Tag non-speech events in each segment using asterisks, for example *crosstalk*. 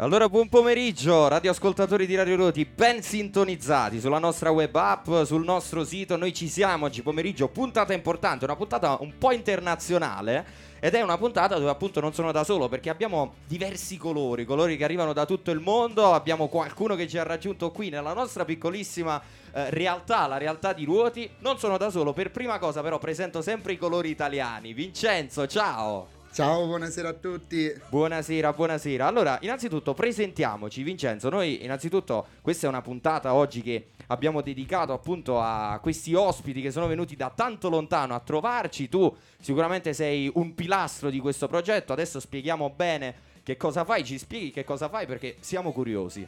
Allora, buon pomeriggio, radioascoltatori di Radio Roti, ben sintonizzati sulla nostra web app, sul nostro sito. Noi ci siamo oggi pomeriggio, puntata importante, una puntata un po' internazionale. Ed è una puntata dove appunto non sono da solo perché abbiamo diversi colori, colori che arrivano da tutto il mondo, abbiamo qualcuno che ci ha raggiunto qui nella nostra piccolissima eh, realtà, la realtà di Ruoti. Non sono da solo, per prima cosa però presento sempre i colori italiani. Vincenzo, ciao! Ciao, buonasera a tutti. Buonasera, buonasera. Allora, innanzitutto presentiamoci, Vincenzo. Noi, innanzitutto, questa è una puntata oggi che abbiamo dedicato appunto a questi ospiti che sono venuti da tanto lontano a trovarci. Tu sicuramente sei un pilastro di questo progetto. Adesso spieghiamo bene che cosa fai, ci spieghi che cosa fai perché siamo curiosi.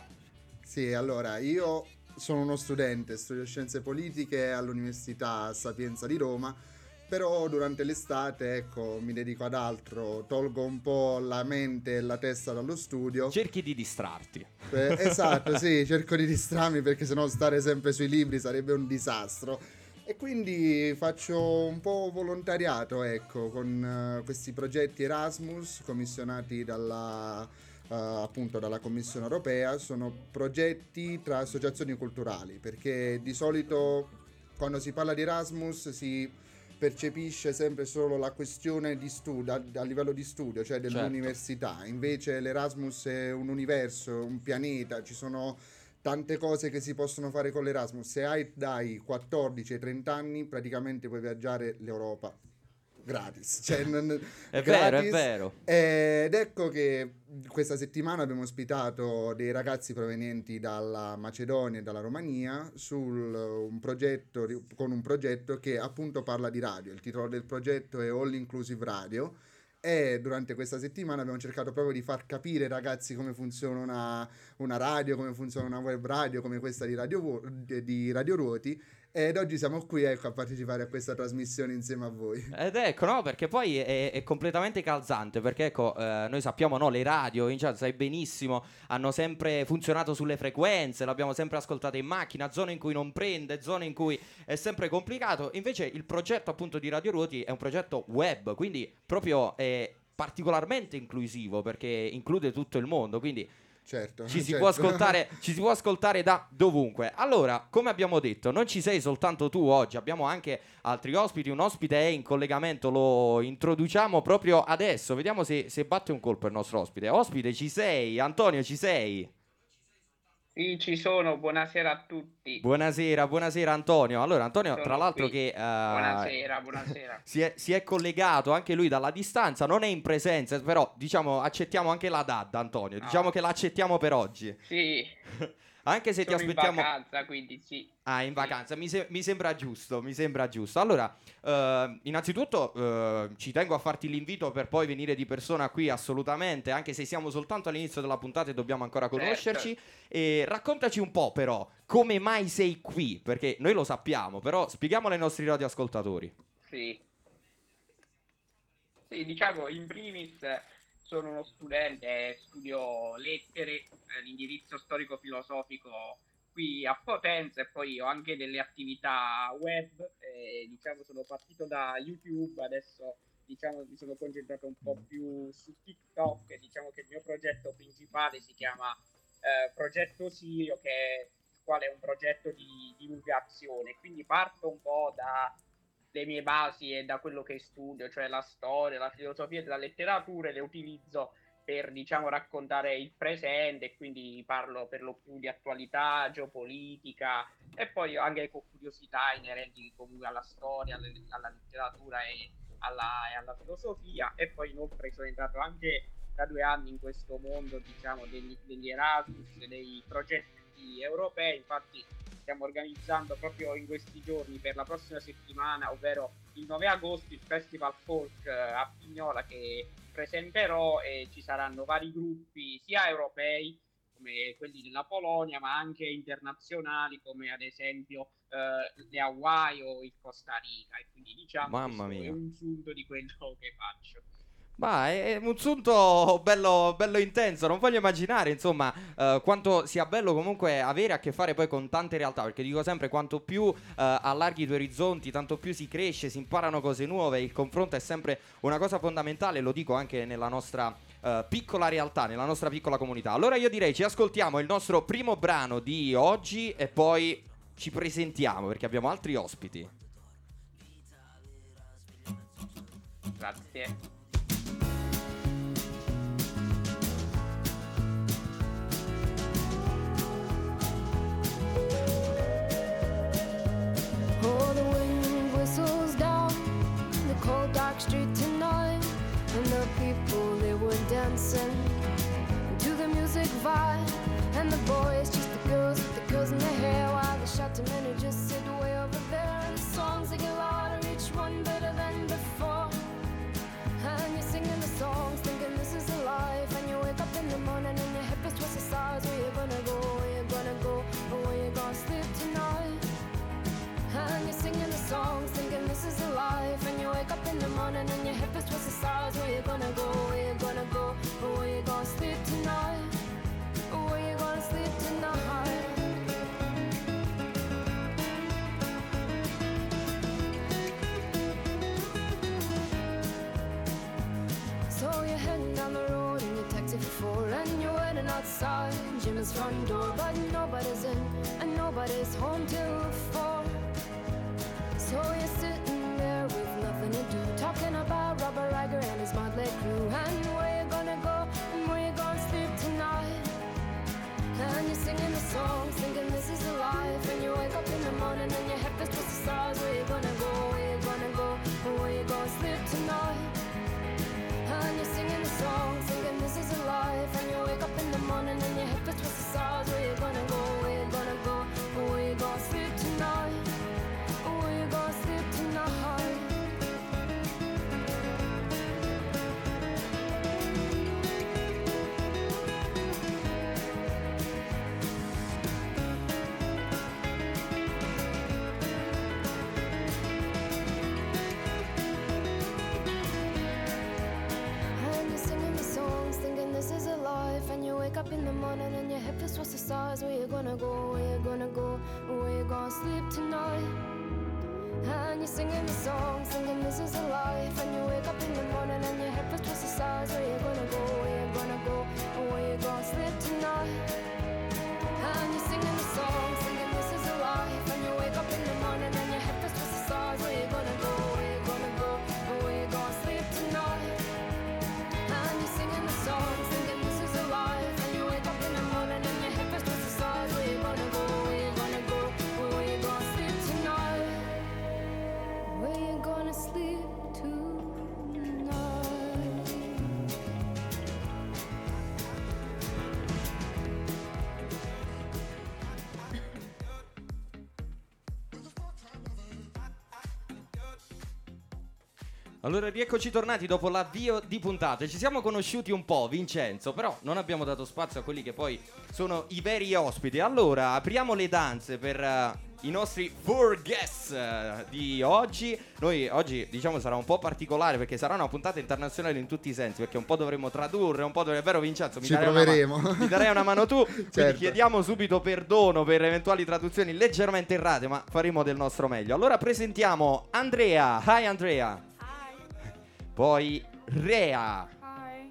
Sì, allora, io sono uno studente, studio scienze politiche all'Università Sapienza di Roma però durante l'estate ecco mi dedico ad altro, tolgo un po' la mente e la testa dallo studio. Cerchi di distrarti. Eh, *laughs* esatto, sì, cerco di distrarmi perché sennò stare sempre sui libri sarebbe un disastro. E quindi faccio un po' volontariato, ecco, con uh, questi progetti Erasmus commissionati dalla, uh, appunto dalla Commissione europea. Sono progetti tra associazioni culturali, perché di solito quando si parla di Erasmus si percepisce sempre solo la questione di studio, a, a livello di studio, cioè certo. dell'università. Certo. Invece l'Erasmus è un universo, un pianeta, ci sono tante cose che si possono fare con l'Erasmus. Se hai dai 14 ai 30 anni, praticamente puoi viaggiare l'Europa gratis. Cioè, *laughs* non, è gratis. vero, è vero. Ed ecco che questa settimana abbiamo ospitato dei ragazzi provenienti dalla Macedonia e dalla Romania sul, un progetto, con un progetto che appunto parla di radio. Il titolo del progetto è All Inclusive Radio e durante questa settimana abbiamo cercato proprio di far capire ai ragazzi come funziona una, una radio, come funziona una web radio come questa di Radio, di radio Ruoti ed oggi siamo qui ecco, a partecipare a questa trasmissione insieme a voi. Ed ecco, no, perché poi è, è completamente calzante, perché ecco, eh, noi sappiamo, no, le radio, in chat, sai benissimo, hanno sempre funzionato sulle frequenze, l'abbiamo sempre ascoltata in macchina, zone in cui non prende, zone in cui è sempre complicato. Invece il progetto appunto di Radio Ruoti è un progetto web, quindi proprio è particolarmente inclusivo perché include tutto il mondo, quindi Certo, ci, si certo. Può ascoltare, *laughs* ci si può ascoltare da dovunque. Allora, come abbiamo detto, non ci sei soltanto tu oggi, abbiamo anche altri ospiti. Un ospite è in collegamento, lo introduciamo proprio adesso. Vediamo se, se batte un colpo il nostro ospite. Ospite, ci sei? Antonio, ci sei? Sì, ci sono, buonasera a tutti. Buonasera, buonasera Antonio. Allora, Antonio, sono tra l'altro qui. che... Uh, buonasera, buonasera. *laughs* Si è, si è, collegato anche lui dalla distanza, non è in presenza, però diciamo accettiamo anche la DAD, Antonio. No. Diciamo che l'accettiamo per oggi. Sì. *laughs* Anche se Sono ti aspettiamo. in vacanza, quindi sì. Ah, in vacanza, mi, se- mi, sembra giusto, mi sembra giusto. Allora, uh, innanzitutto uh, ci tengo a farti l'invito per poi venire di persona qui assolutamente, anche se siamo soltanto all'inizio della puntata e dobbiamo ancora Certo. conoscerci. E raccontaci un po' però, come mai sei qui? Perché noi lo sappiamo, però spieghiamolo ai nostri radioascoltatori. Sì. Sì, diciamo, in primis sono uno studente, studio lettere, eh, l'indirizzo storico-filosofico qui a Potenza e poi ho anche delle attività web, eh, diciamo sono partito da YouTube, adesso diciamo mi sono concentrato un po' più su TikTok e diciamo che il mio progetto principale si chiama eh, Progetto Sirio che è, quale è un progetto di divulgazione, quindi parto un po' da le mie basi e da quello che studio, cioè la storia, la filosofia della letteratura, e le utilizzo per diciamo raccontare il presente e quindi parlo per lo più di attualità, geopolitica e poi anche con curiosità inerenti comunque alla storia, alla letteratura e alla, e alla, filosofia. E poi inoltre sono entrato anche da due anni in questo mondo diciamo degli, degli Erasmus, dei progetti europei, infatti stiamo organizzando proprio in questi giorni per la prossima settimana, ovvero il 9 agosto, il Festival Folk a Pignola che presenterò e ci saranno vari gruppi sia europei come quelli della Polonia ma anche internazionali come ad esempio eh, le Hawaii o il Costa Rica e quindi diciamo Mamma mia. è un sunto di quello *laughs* che faccio. Ma è un sunto bello, bello intenso, non voglio immaginare insomma uh, quanto sia bello comunque avere a che fare poi con tante realtà, perché dico sempre quanto più uh, allarghi i tuoi orizzonti, tanto più si cresce, si imparano cose nuove, il confronto è sempre una cosa fondamentale, lo dico anche nella nostra eh, piccola realtà, nella nostra piccola comunità. Allora io direi ci ascoltiamo il nostro primo brano di oggi e poi ci presentiamo perché abbiamo altri ospiti. Grazie. Dark street tonight, and the people they were dancing to the music vibe, and the boys just the girls with the girls in their hair, while the shouting men who just sit way over there, and the songs they get louder, each one better than before. And you're singing the songs, thinking this is a life. And you wake up in the morning and your hip is twisted sides. Where you gonna go? Singing the songs, thinking this is a life. And you wake up in the morning and your hip is twisted sides. Where you gonna go? Where you gonna go? Where you gonna sleep tonight? Where you gonna sleep tonight? So you're down the road in your taxi for four And you're waiting outside Jim's front door But nobody's in and nobody's home till four So you're sitting there with nothing to do. Talking about Robert Riger and his motley crew. And where you gonna go? And where you gonna sleep tonight? And you're singing the songs, thinking this is a life. And you wake up in the morning wanna go Allora rieccoci tornati dopo l'avvio di puntata. Ci siamo conosciuti un po', Vincenzo, però non abbiamo dato spazio a quelli che poi sono i veri ospiti. Allora, apriamo le danze per eh, i nostri four guests eh, di oggi. Noi oggi, diciamo, sarà un po' particolare perché sarà una puntata internazionale in tutti i sensi, perché un po' dovremo tradurre, un po' dovremo... È vero Vincenzo? Mi Ci darei una proveremo. ma- mi darei una mano tu, *laughs* quindi Certo. chiediamo subito perdono per eventuali traduzioni leggermente errate, ma faremo del nostro meglio. Allora presentiamo Andrea. Hi Andrea. Poi Rea, Hi.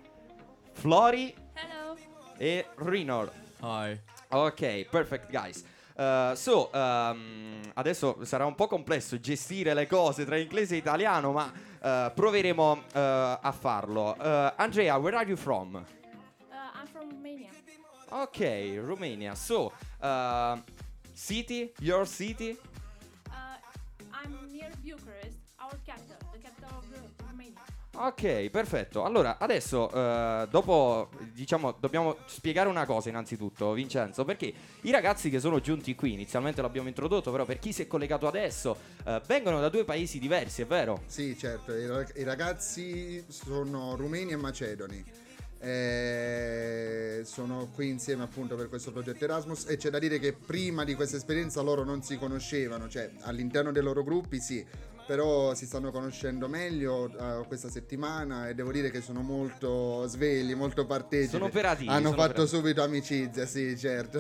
Flori Hello. e Rinor. Hi. Ok, perfect guys. Uh, so, um, adesso sarà un po' complesso gestire le cose tra inglese e italiano, ma uh, proveremo uh, a farlo. Uh, Andrea, where are you from? Uh, I'm from Romania. Ok, Romania. So, uh, city, your city? Uh, I'm near Bucharest, our capital, the capital of Ro- Romania. Ok, perfetto. Allora, adesso, eh, dopo, diciamo, dobbiamo spiegare una cosa innanzitutto, Vincenzo, perché i ragazzi che sono giunti qui, inizialmente l'abbiamo introdotto, però per chi si è collegato adesso, eh, vengono da due paesi diversi, è vero? Sì, certo, i, rag- i ragazzi sono rumeni e macedoni. Eh, sono qui insieme appunto per questo progetto Erasmus e c'è da dire che prima di questa esperienza loro non si conoscevano, cioè all'interno dei loro gruppi sì, però si stanno conoscendo meglio eh, questa settimana e devo dire che sono molto svegli, molto partecipi. Sono operativi, Hanno sono fatto operativi. subito amicizia, sì, certo.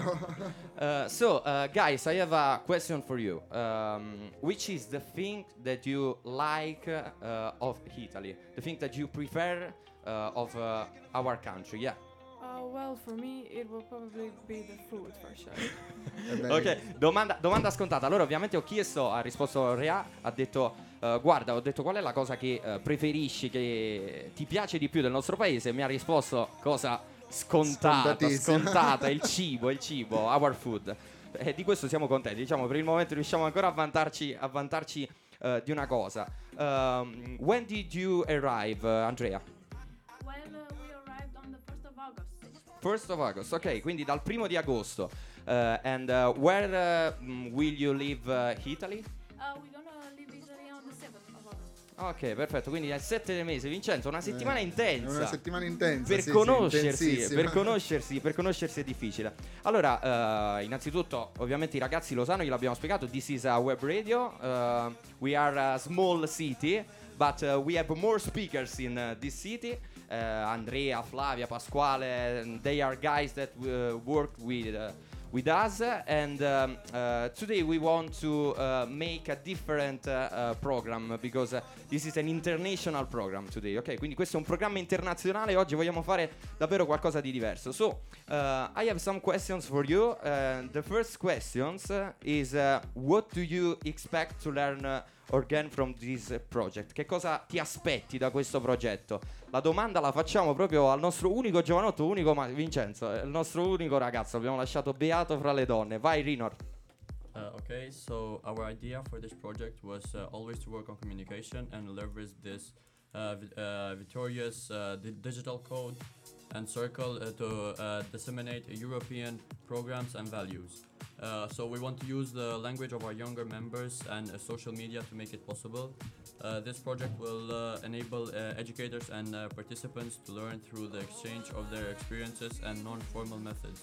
Uh, *laughs* so, uh, guys, I have a question for you. Um, which is the thing that you like uh, of Italy? The thing that you prefer uh, of uh, our country. Yeah. Uh, well, for me, it will probably be the food for sure. Ok, domanda, domanda scontata. Allora, ovviamente ho chiesto, ha risposto Rea, ha detto: eh, Guarda, ho detto qual è la cosa che eh, preferisci, che ti piace di più del nostro paese? Mi ha risposto cosa scontata, scontata, il *laughs* cibo, il cibo, our food. E di questo siamo contenti. Diciamo, per il momento riusciamo ancora a vantarci, a vantarci eh, di una cosa. Um, when did you arrive, uh, Andrea? First of August, ok, quindi dal primo di agosto. Uh, and uh, where uh, will you leave uh, Italy? Uh, we're gonna leave Italy on the 7th of August. Ok, perfetto, quindi è il 7 del mese, Vincenzo, una settimana eh, intensa. Una settimana intensa. per sì, sì, conoscersi, intensissima. per *laughs* conoscersi, per conoscersi è difficile. Allora, innanzitutto, ovviamente i ragazzi lo sanno, gliel'abbiamo spiegato. This is a web radio. uh, we are a small city, but uh, we have more speakers in uh, this city. Uh, Andrea, Flavia, Pasquale, they are guys that uh, work with. Uh, with us. And um, uh, today we want to uh, make a different uh, program because this is an international program today ok quindi questo è un programma internazionale. Oggi vogliamo fare davvero qualcosa di diverso. So I have some questions for you. The first questions uh, is what do you expect to learn or gain from this project? Che cosa ti aspetti da questo progetto la domanda la facciamo proprio al nostro unico giovanotto unico ma Vincenzo il nostro unico ragazzo abbiamo lasciato beato fra le donne vai Rinor Uh, okay, so our idea for this project was uh, always to work on communication and leverage this uh, uh, victorious uh, di- digital code and circle uh, to uh, disseminate European programs and values. Uh, so we want to use the language of our younger members and uh, social media to make it possible. Uh, this project will uh, enable uh, educators and uh, participants to learn through the exchange of their experiences and non-formal methods.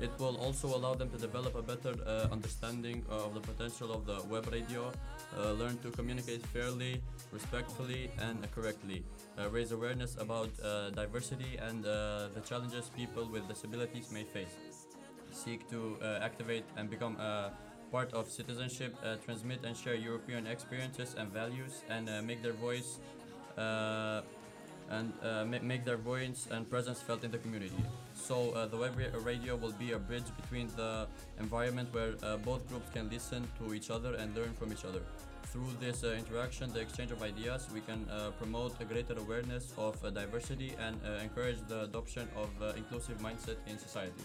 It will also allow them to develop a better understanding of the potential of the web radio, learn to communicate fairly, respectfully, and correctly, raise awareness about diversity and the challenges people with disabilities may face, seek to uh, activate and become a part of citizenship, uh, transmit and share European experiences and values, and uh, make their voice. Uh, and uh, make their voice and presence felt in the community. So uh, the web radio will be a bridge between the environment where uh, both groups can listen to each other and learn from each other. Through this uh, interaction, the exchange of ideas, we can uh, promote a greater awareness of uh, diversity and uh, encourage the adoption of uh, inclusive mindset in society.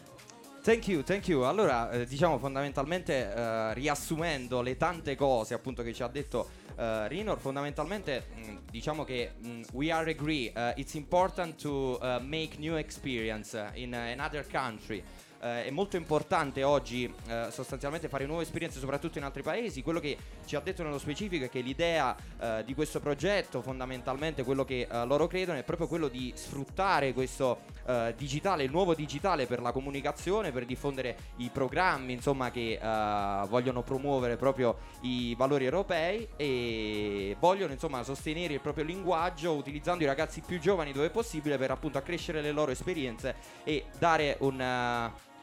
Thank you, thank you. Allora, eh, diciamo fondamentalmente, eh, riassumendo le tante cose appunto che ci ha detto eh, Rinor, fondamentalmente mh, diciamo che mh, we are agree, eh, it's important to eh, make new experience in another country. Eh, è molto importante oggi eh, sostanzialmente fare nuove esperienze soprattutto in altri paesi. Quello che ci ha detto nello specifico è che l'idea eh, di questo progetto, fondamentalmente quello che eh, loro credono, è proprio quello di sfruttare questo eh, digitale, il nuovo digitale per la comunicazione, per diffondere i programmi insomma, che eh, vogliono promuovere proprio i valori europei e vogliono insomma sostenere il proprio linguaggio utilizzando i ragazzi più giovani dove possibile per appunto accrescere le loro esperienze e dare un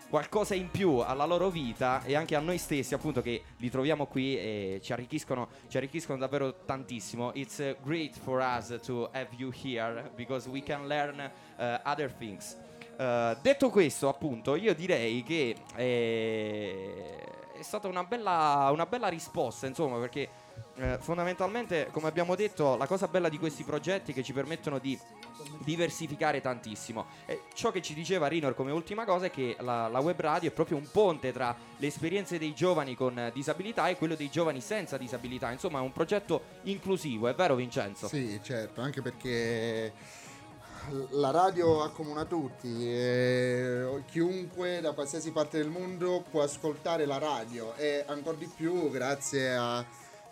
qualcosa in più alla loro vita e anche a noi stessi appunto che li troviamo qui e ci arricchiscono, ci arricchiscono davvero tantissimo. It's uh, great for us to have you here because we can learn uh, other things. Uh, detto questo appunto io direi che eh, è stata una bella, una bella risposta insomma perché eh, fondamentalmente come abbiamo detto la cosa bella di questi progetti è che ci permettono di diversificare tantissimo. E ciò che ci diceva Rinor come ultima cosa è che la, la web radio è proprio un ponte tra le esperienze dei giovani con eh, disabilità e quello dei giovani senza disabilità. Insomma, è un progetto inclusivo, è vero Vincenzo? Sì, certo, anche perché la radio accomuna tutti e chiunque da qualsiasi parte del mondo può ascoltare la radio e ancora di più grazie a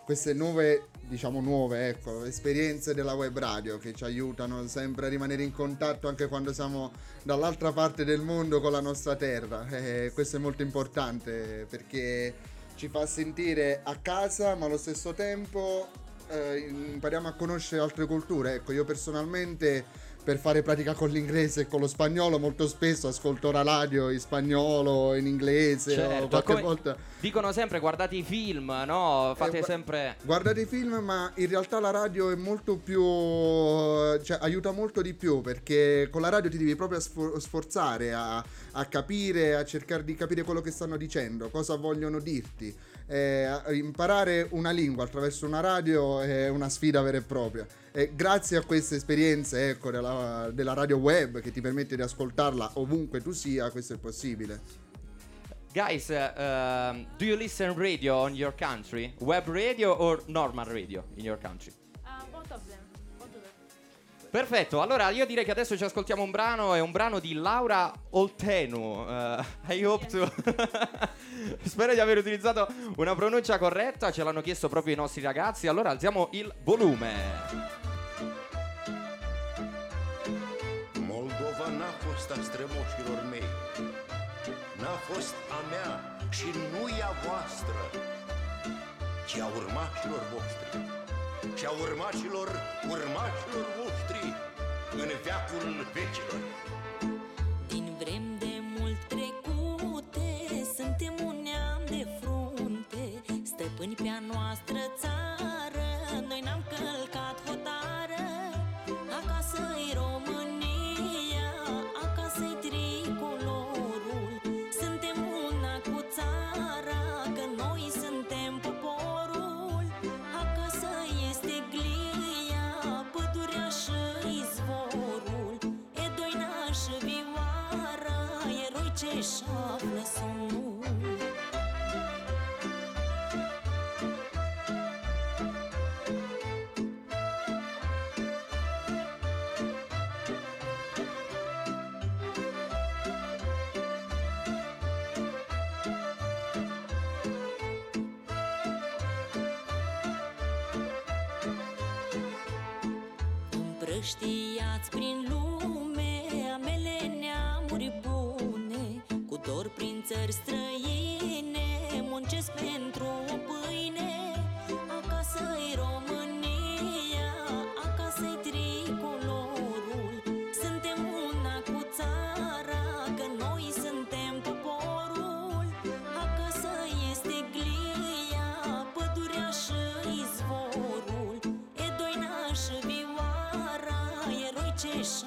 queste nuove, diciamo nuove, ecco, esperienze della web radio che ci aiutano sempre a rimanere in contatto anche quando siamo dall'altra parte del mondo con la nostra terra. *laughs* E questo è molto importante perché ci fa sentire a casa, ma allo stesso tempo eh, impariamo a conoscere altre culture. Ecco, io personalmente per fare pratica con l'inglese e con lo spagnolo molto spesso ascolto la radio in spagnolo, in inglese Certo, qualche volta Dicono sempre guardate i film, no? Fate Eh, sempre... Guardate i film, ma in realtà la radio è molto più. cioè aiuta molto di più perché con la radio ti devi proprio sfor- sforzare a, a capire, a cercare di capire quello che stanno dicendo, cosa vogliono dirti. Eh, imparare una lingua attraverso una radio è una sfida vera e propria. E grazie a queste esperienze ecco, della, della radio web che ti permette di ascoltarla ovunque tu sia, questo è possibile. Guys, uh, do you listen radio on your country? Web radio or normal radio in your country? Uh, both of them. Perfetto, allora io direi che adesso ci ascoltiamo un brano, è un brano di Laura Oltenu. Uh, I hope to... *laughs* Spero di aver utilizzato una pronuncia corretta, ce l'hanno chiesto proprio i nostri ragazzi, allora alziamo il volume. Moldova n-a fost a strămoșilor mei N-a fost a mea și nu e a voastră Ci a urmașilor voștri Și a urmașilor urmașilor voștri În veacul vecilor. Din vrem de mult trecute Suntem un neam de frunte. Stăpâni pe-a noastră țară Noi n-am călcat hotară. Acasă-i România Împrăștiați prin lume amele neamuri bune Cu dor prin țări străine watches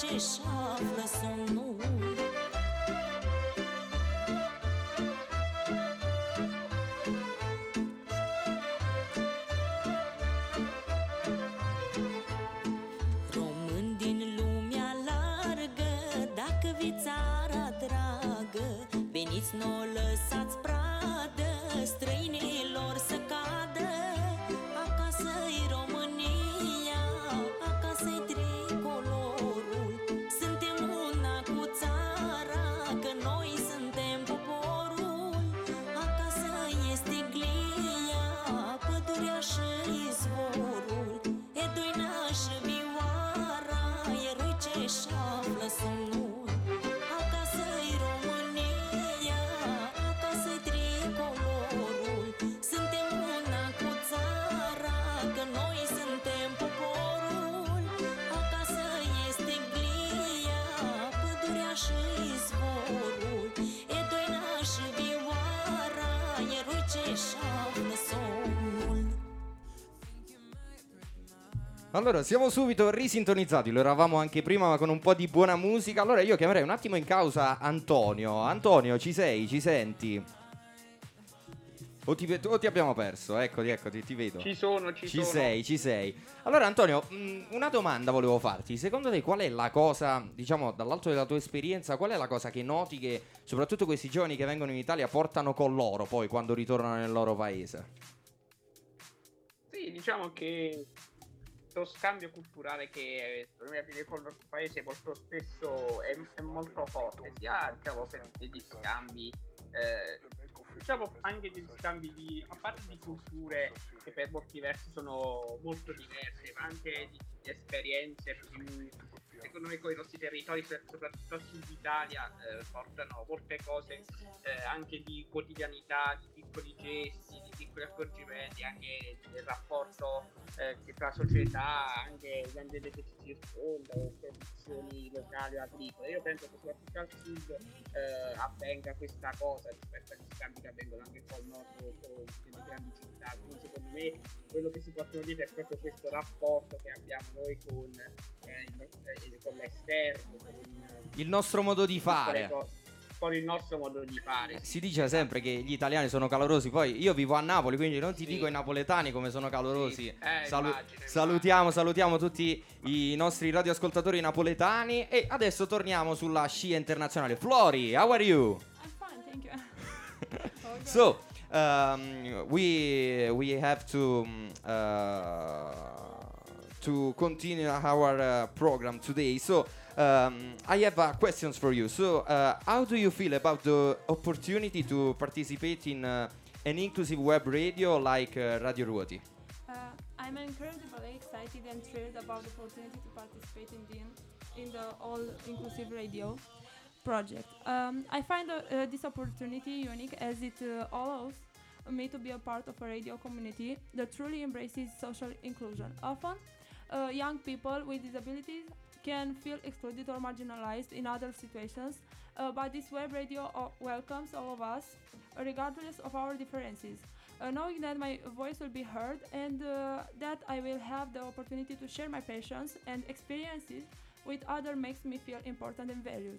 Ciesza Allora, siamo subito risintonizzati, lo eravamo anche prima ma con un po' di buona musica. Allora io chiamerei un attimo in causa Antonio. Antonio, ci sei? Ci senti? O ti, o ti abbiamo perso? Eccoti, eccoti, ti vedo. Ci sono, ci, Ci sono. sei, ci sei. Allora Antonio, mh, una domanda volevo farti. Secondo te qual è la cosa, diciamo, dall'alto della tua esperienza, qual è la cosa che noti che soprattutto questi giovani che vengono in Italia portano con loro poi quando ritornano nel loro paese? Sì, diciamo che lo scambio culturale che me avviene con il nostro paese molto spesso è, è molto forte, sia diciamo, per degli scambi, eh, diciamo anche degli scambi di, a parte di culture che per molti versi sono molto diverse, ma anche di, di esperienze più secondo me con i nostri territori, so- soprattutto a sud Italia, eh, portano molte cose eh, anche di quotidianità, di piccoli gesti, piccoli accorgimenti, anche del rapporto eh, che tra società, anche gli ambienti che ci circondano, produzioni locali o agricole. Io penso che soprattutto al sud eh, avvenga questa cosa rispetto agli scambi che avvengono anche qua al nord o nelle grandi città. Quindi secondo me quello che si può dire è proprio questo rapporto che abbiamo noi con, eh, eh, con l'esterno, con, Il nostro modo di fare. cose- con il nostro modo di fare. Si dice sempre che gli italiani sono calorosi, poi io vivo a Napoli, quindi non ti Sì. dico i napoletani come sono calorosi. Sì. Eh, Salu- immagino, salutiamo, salutiamo tutti i nostri radioascoltatori napoletani e adesso torniamo sulla scia internazionale. Flori, how are you? I'm fine, thank you. *laughs* So, um, we we have to um, uh, to continue our uh, program today. So, um, I have uh, questions for you. So, uh, how do you feel about the opportunity to participate in uh, an inclusive web radio like uh, Radio Ruoti? Uh, I'm incredibly excited and thrilled about the opportunity to participate in the, in the All Inclusive Radio project. Um, I find uh, this opportunity unique as it allows me to be a part of a radio community that truly embraces social inclusion. Often, uh, young people with disabilities can feel excluded or marginalized in other situations, uh, but this web radio welcomes all of us, regardless of our differences. Uh, knowing that my voice will be heard and uh, that I will have the opportunity to share my passions and experiences with others makes me feel important and valued.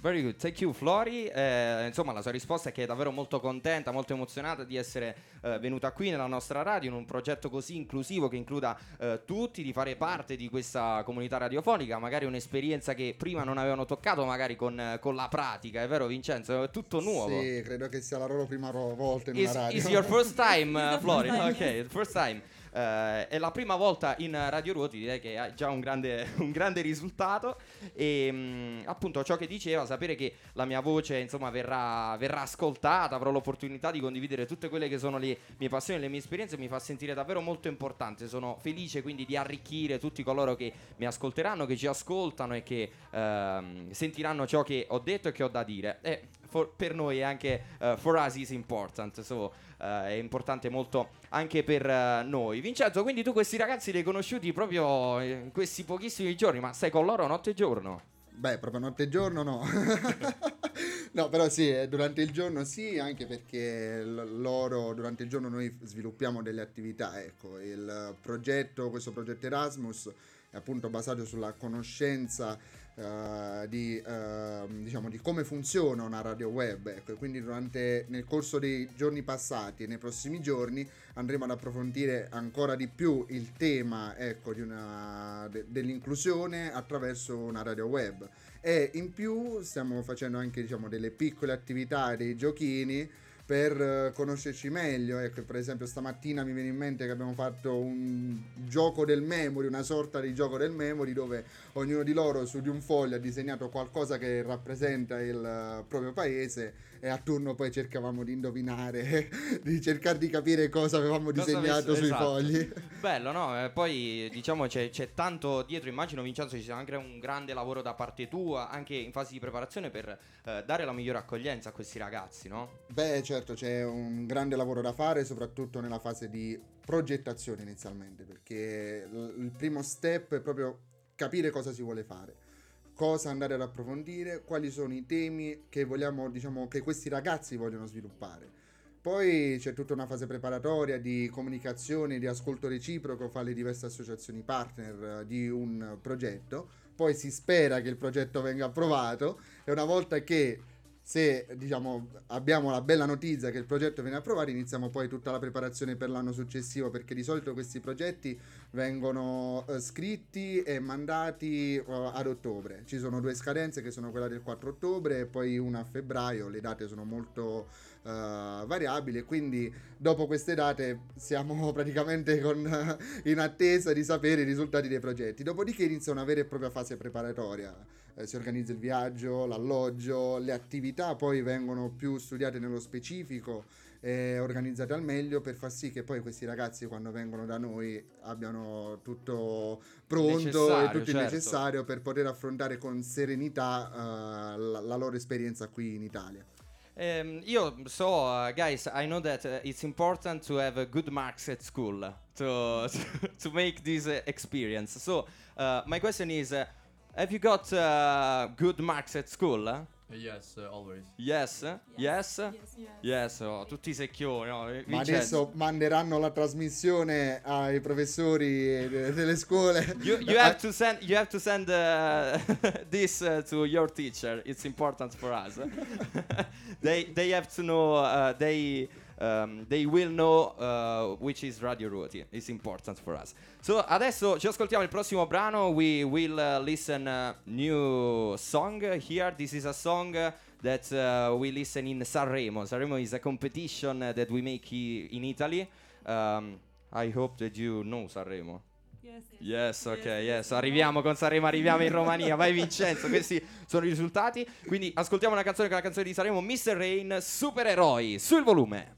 Very good, thank you Flori. Eh, insomma, la sua risposta è che è davvero molto contenta, molto emozionata di essere eh, venuta qui nella nostra radio in un progetto così inclusivo che includa eh, tutti, di fare parte di questa comunità radiofonica, magari un'esperienza che prima non avevano toccato, magari con, con la pratica, è vero Vincenzo? È tutto nuovo. Sì, credo che sia la loro prima volta in Is, una radio. is your first time, *laughs* uh, Flori? Ok, first time. Eh, è la prima volta in Radio Ruoti, direi che ha già un grande, *laughs* un grande risultato. E mh, appunto ciò che diceva, sapere che la mia voce insomma verrà, verrà ascoltata, avrò l'opportunità di condividere tutte quelle che sono le mie passioni, le mie esperienze, mi fa sentire davvero molto importante. Sono felice quindi di arricchire tutti coloro che mi ascolteranno, che ci ascoltano e che ehm, sentiranno ciò che ho detto e che ho da dire. E for- per noi è anche eh, for us is important, so, eh, è importante molto anche per eh, noi. Vincenzo, quindi tu questi ragazzi li hai conosciuti proprio in questi pochissimi giorni, ma stai con loro notte e giorno? Beh, proprio notte e giorno no. *laughs* no, però sì, durante il giorno sì, anche perché loro durante il giorno noi sviluppiamo delle attività, ecco, il progetto, questo progetto Erasmus è appunto basato sulla conoscenza eh, di, eh, diciamo, di come funziona una radio web, ecco, quindi durante, nel corso dei giorni passati e nei prossimi giorni andremo ad approfondire ancora di più il tema, ecco, una, de- dell'inclusione attraverso una radio web. E in più stiamo facendo anche diciamo delle piccole attività dei giochini per eh, conoscerci meglio. Ecco per esempio stamattina mi viene in mente che abbiamo fatto un gioco del memory una sorta di gioco del memory dove ognuno di loro su di un foglio ha disegnato qualcosa che rappresenta il eh, proprio paese e a turno poi cercavamo di indovinare *laughs* di cercare di capire cosa avevamo Cosa disegnato avesse- sui esatto. fogli *laughs* Bello, no? Eh, poi diciamo c'è, c'è tanto dietro, immagino Vincenzo ci sia anche un grande lavoro da parte tua, anche in fase di preparazione per eh, dare la migliore accoglienza a questi ragazzi, no? Beh, certo, c'è un grande lavoro da fare, soprattutto nella fase di progettazione inizialmente, perché il primo step è proprio capire cosa si vuole fare, cosa andare ad approfondire, quali sono i temi che vogliamo, diciamo, che questi ragazzi vogliono sviluppare. Poi c'è tutta una fase preparatoria di comunicazione, di ascolto reciproco fra le diverse associazioni partner eh, di un progetto. Poi si spera che il progetto venga approvato e una volta che se diciamo, abbiamo la bella notizia che il progetto viene approvato, iniziamo poi tutta la preparazione per l'anno successivo, perché di solito questi progetti vengono eh, scritti e mandati eh, ad ottobre. Ci sono due scadenze che sono quella del 4 ottobre e poi una a febbraio, le date sono molto eh, variabili, quindi dopo queste date siamo *laughs* praticamente con, in attesa di sapere i risultati dei progetti. Dopodiché inizia una vera e propria fase preparatoria eh, si organizza il viaggio, l'alloggio, le attività poi vengono più studiate nello specifico e organizzate al meglio per far sì che poi questi ragazzi quando vengono da noi abbiano tutto pronto Necessario, e tutto il certo. necessario per poter affrontare con serenità eh, la, la loro esperienza qui in Italia. Um, io so, uh, guys, I know that uh, it's important to have uh, good marks at school to *laughs* to make this uh, experience. So, uh, my question is, uh, have you got uh, good marks at school? Uh, yes, uh, always. Yes? Yes? Yes. Yes, oh, tutti secchioni. no? Ma Vincenzo. adesso manderanno la trasmissione ai professori de- delle scuole. You, you have to send you have to send uh, *laughs* this uh, to your teacher. It's important for us. *laughs* they they have to know. Uh, they um, they will know uh, which is Radio Ruoti. It's important for us. So adesso ci ascoltiamo il prossimo brano. We will uh, listen a new song here. This is a song. uh, That uh, we listen in Sanremo. Sanremo is a competition uh, that we make in Italy. Um, I hope that you know Sanremo. Yes. Yes, ok, yes. Arriviamo con Sanremo, arriviamo in Romania. Vai Vincenzo, questi sono i risultati. Quindi ascoltiamo una canzone che è la canzone di Sanremo, Mr. Rain, Supereroi, sul volume.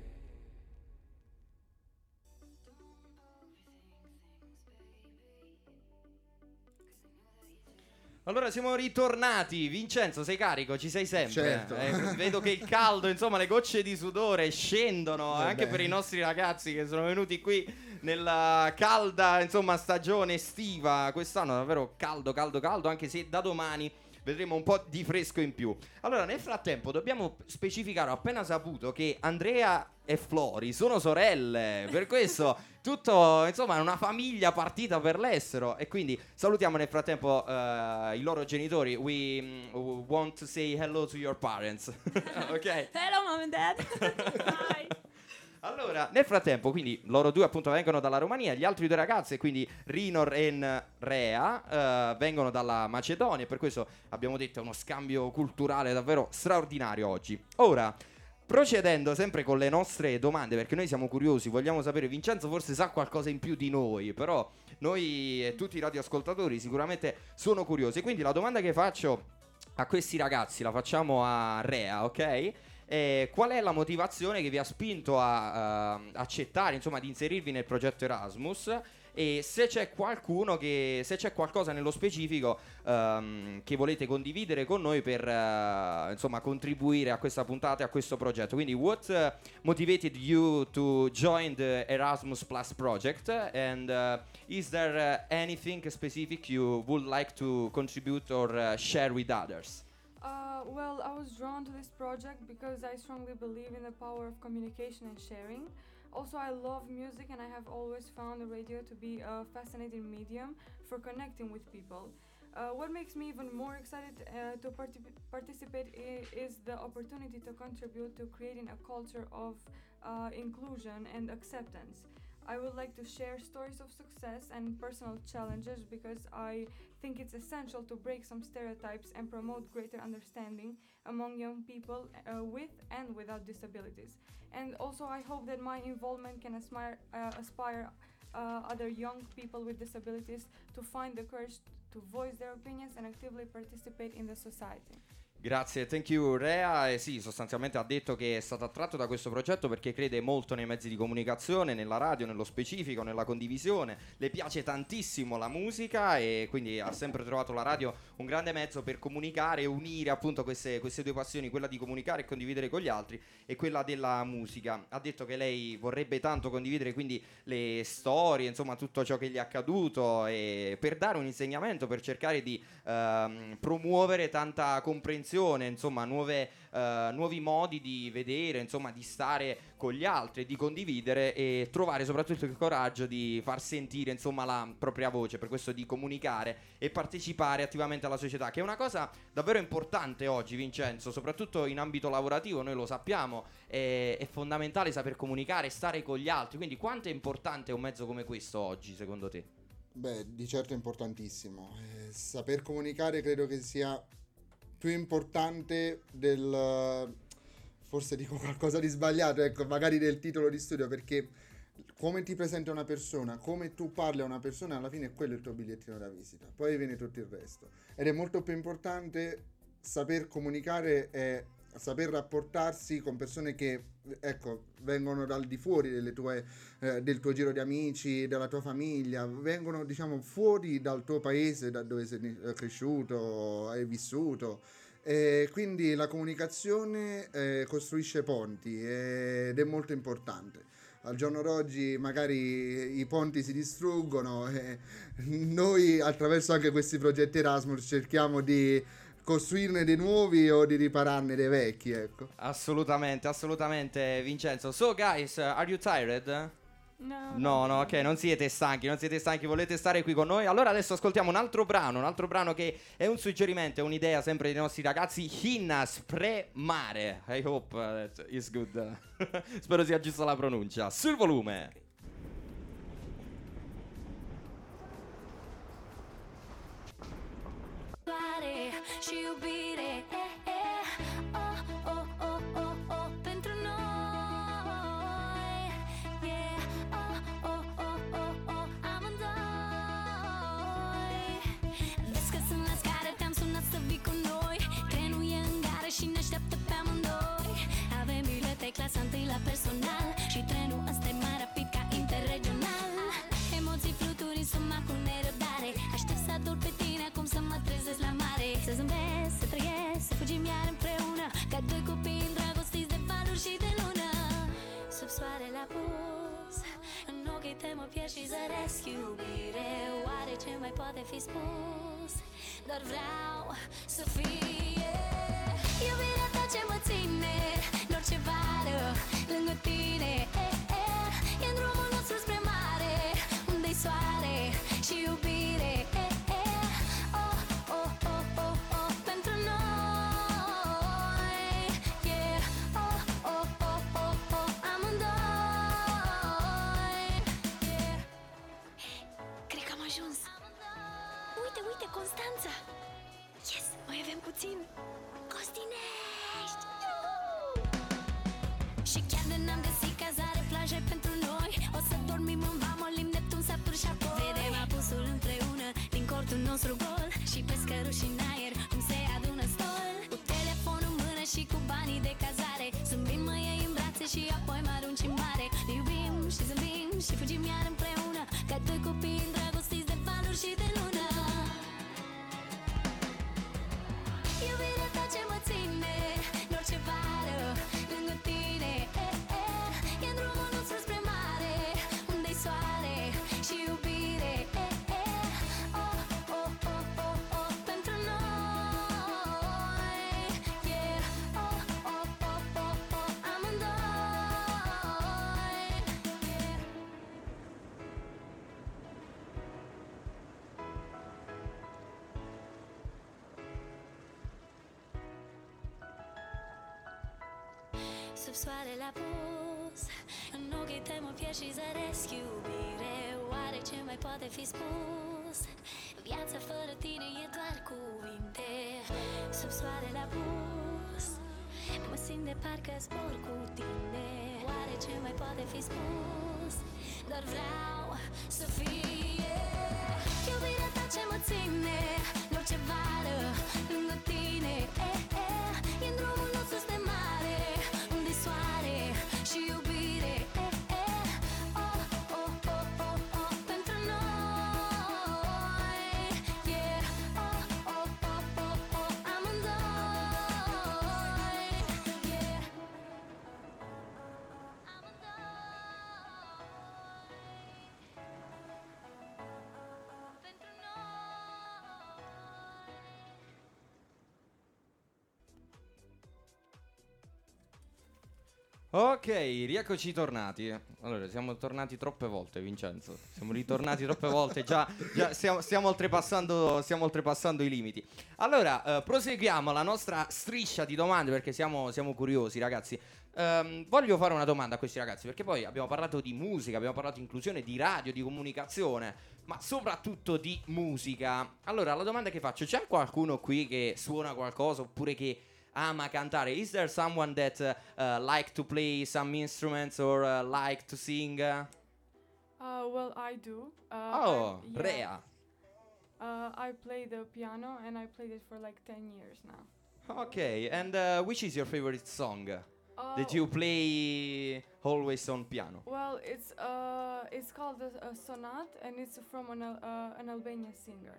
Siamo ritornati. Vincenzo, sei carico? Ci sei sempre? Certo. Eh, vedo che il caldo, insomma, le gocce di sudore scendono Vabbè. anche per i nostri ragazzi che sono venuti qui nella calda, insomma, stagione estiva. Quest'anno davvero caldo, caldo, caldo, anche se da domani vedremo un po' di fresco in più. Allora, nel frattempo dobbiamo specificare, ho appena saputo che Andrea e Flori sono sorelle, per questo *laughs* tutto, insomma, è una famiglia partita per l'estero e quindi salutiamo nel frattempo eh, i loro genitori. We mm, want to say hello to your parents. *laughs* ok? Hello, mom and dad. *laughs* Hi. Allora, nel frattempo, quindi loro due appunto vengono dalla Romania, gli altri due ragazze, quindi Rinor e Rea, eh, vengono dalla Macedonia, per questo abbiamo detto uno scambio culturale davvero straordinario oggi. Ora, procedendo sempre con le nostre domande, perché noi siamo curiosi, vogliamo sapere, Vincenzo forse sa qualcosa in più di noi, però noi e tutti i radioascoltatori sicuramente sono curiosi. Quindi la domanda che faccio a questi ragazzi la facciamo a Rea, ok? Eh, qual è la motivazione che vi ha spinto a eh, accettare, insomma, di inserirvi nel progetto Erasmus? E se c'è qualcuno che, se c'è qualcosa nello specifico ehm, che volete condividere con noi per eh, insomma contribuire a questa puntata e a questo progetto. Quindi, what motivated you to join the Erasmus Plus project? And eh, is there anything specific you would like to contribute or share with others? Uh, well, I was drawn to this project because I strongly believe in the power of communication and sharing. Also, I love music and I have always found the radio to be a fascinating medium for connecting with people. Uh, what makes me even more excited uh, to parti- participate is the opportunity to contribute to creating a culture of uh, inclusion and acceptance. I would like to share stories of success and personal challenges because I think it's essential to break some stereotypes and promote greater understanding among young people uh, with and without disabilities. And also, I hope that my involvement can aspire, uh, aspire uh, other young people with disabilities to find the courage to voice their opinions and actively participate in the society. Grazie, thank you Rea. E sì, sostanzialmente ha detto che è stato attratto da questo progetto perché crede molto nei mezzi di comunicazione, nella radio, nello specifico, nella condivisione. Le piace tantissimo la musica e quindi ha sempre trovato la radio un grande mezzo per comunicare e unire appunto queste, queste due passioni, quella di comunicare e condividere con gli altri e quella della musica. Ha detto che lei vorrebbe tanto condividere quindi le storie, insomma tutto ciò che gli è accaduto e per dare un insegnamento, per cercare di ehm, promuovere tanta comprensione, insomma nuove, eh, nuovi modi di vedere, insomma di stare con gli altri, di condividere e trovare soprattutto il coraggio di far sentire insomma la propria voce, per questo di comunicare e partecipare attivamente alla società, che è una cosa davvero importante oggi Vincenzo, soprattutto in ambito lavorativo, noi lo sappiamo, è, è fondamentale saper comunicare, stare con gli altri, quindi quanto è importante un mezzo come questo oggi secondo te? Beh, di certo è importantissimo. Eh, saper comunicare credo che sia più importante del... Forse dico qualcosa di sbagliato, ecco, magari del titolo di studio, perché come ti presenta una persona, come tu parli a una persona, alla fine quello è il tuo bigliettino da visita. Poi viene tutto il resto. Ed è molto più importante saper comunicare e saper rapportarsi con persone che, ecco, vengono dal di fuori tue, eh, del tuo giro di amici, della tua famiglia, vengono, diciamo, fuori dal tuo paese, da dove sei eh, cresciuto, hai vissuto. E quindi la comunicazione eh, costruisce ponti ed è molto importante. Al giorno d'oggi magari i ponti si distruggono e noi attraverso anche questi progetti Erasmus cerchiamo di costruirne dei nuovi o di ripararne dei vecchi, ecco. Assolutamente, assolutamente Vincenzo. So guys, are you tired? No, No, no, ok, non siete stanchi, non siete stanchi, volete stare qui con noi? Allora adesso ascoltiamo un altro brano, un altro brano che è un suggerimento, è un'idea sempre dei nostri ragazzi, Hinna Spremare. I hope is good. *laughs* Spero sia giusta la pronuncia. Sul volume. și iubire. Eh, eh, oh, oh, oh, oh, oh, oh, pentru noi. Yeah. oh, oh, oh, oh, oh, amândoi. Vezi că sunt la scară, te-am sunat să vii cu noi. Trenul e în gară și ne așteaptă pe amândoi. Avem bilete clasa întâi la personal. Și trenul ăsta e mai rapid ca interregional. Ah, emoții fluturi în suma cu nerăbdare. Aștept să ador pe tine acum să mă trezesc la soarele apus În ochii te mă pierd și zăresc iubire. Oare ce mai poate fi spus? Doar vreau să fie. Iubirea ta puțin? Costine! Sub soarele apus. În ochii te mă pierd și zăresc iubire. Oare ce mai poate fi spus? Viața fără tine e doar cuvinte. Sub soarele apus Mă simt de parcă zbor cu tine. Oare ce mai poate fi spus? Doar vreau să fie. Iubirea ta ce mă ține În orice Ok, rieccoci tornati. Allora, siamo tornati troppe volte, Vincenzo. Siamo ritornati troppe volte, già, già stiamo, stiamo oltrepassando, stiamo oltrepassando i limiti. Allora, eh, proseguiamo la nostra striscia di domande perché siamo, siamo curiosi, ragazzi. Ehm, voglio fare una domanda a questi ragazzi perché poi abbiamo parlato di musica, abbiamo parlato di inclusione, di radio, di comunicazione, ma soprattutto di musica. Allora, la domanda che faccio, c'è qualcuno qui che suona qualcosa oppure che ama cantare? Is there someone that uh, uh, like to play some instruments or uh, like to sing? Uh, well, I do. Uh, oh, yeah. Rea. Uh, I play the piano and I played it for like 10 years now. Okay, and uh, which is your favorite song Uh, that you play always on piano? Well, it's uh, it's called a, a sonat and it's from an, uh, an Albanian singer.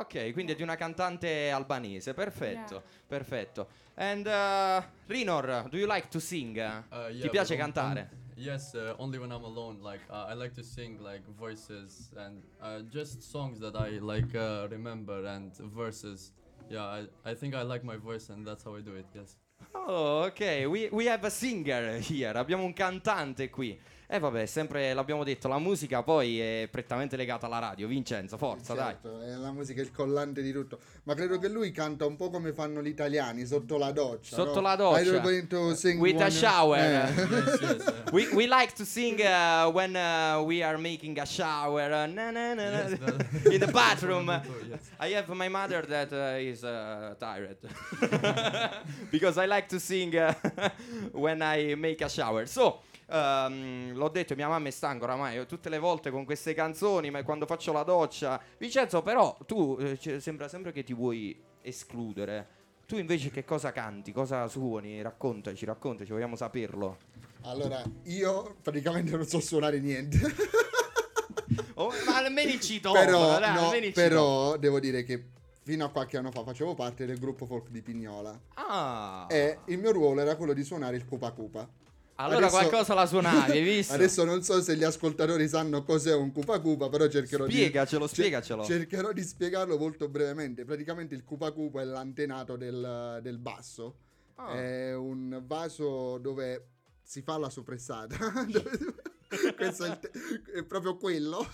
Ok, quindi è di una cantante albanese, perfetto, Yeah. perfetto. And uh, Rinor, do you like to sing? Uh, Ti yeah, piace but on- cantare? on- yes, uh, only when I'm alone. Like uh, I like to sing like voices and uh, just songs that I like uh, remember and verses. Yeah, I, I think I like my voice and that's how I do it. Yes. Oh, ok, we, we have a singer here, abbiamo un cantante qui. E vabbè, sempre l'abbiamo detto, la musica poi è prettamente legata alla radio. Vincenzo, forza, dai. Certo, è la musica il collante di tutto. Ma credo che lui canta un po' come fanno gli italiani, sotto la doccia. Sotto no? la doccia. Are you going to sing With a shower. Eh. *laughs* yes, yes. We, we like to sing uh, when uh, we are making a shower uh, na, na, na, Yes, in the bathroom. *laughs* I have my mother that uh, is uh, tired *laughs* because I like to sing uh, when I make a shower. So, um, l'ho detto, mia mamma è stanca oramai tutte le volte con queste canzoni, ma quando faccio la doccia. Vincenzo, però tu eh, sembra sempre che ti vuoi escludere. Tu invece che cosa canti? Cosa suoni? Raccontaci, raccontaci, vogliamo saperlo. Allora, io praticamente non so suonare niente. *laughs* Oh, ma almeno ci topo, però, dai, no, ci però devo dire che fino a qualche anno fa facevo parte del gruppo folk di Pignola. Ah. E il mio ruolo era quello di suonare il Cupa Cupa. Allora adesso- qualcosa la suonavi, hai *laughs* visto? Adesso non so se gli ascoltatori sanno cos'è un Cupa Cupa, però cercherò Spiegacelo, di spiegacelo. cercherò di spiegarlo molto brevemente. Praticamente il Cupa Cupa è l'antenato del, del basso. Ah. È un vaso dove si fa la soppressata. *laughs* *laughs* Questo è, te- è proprio quello.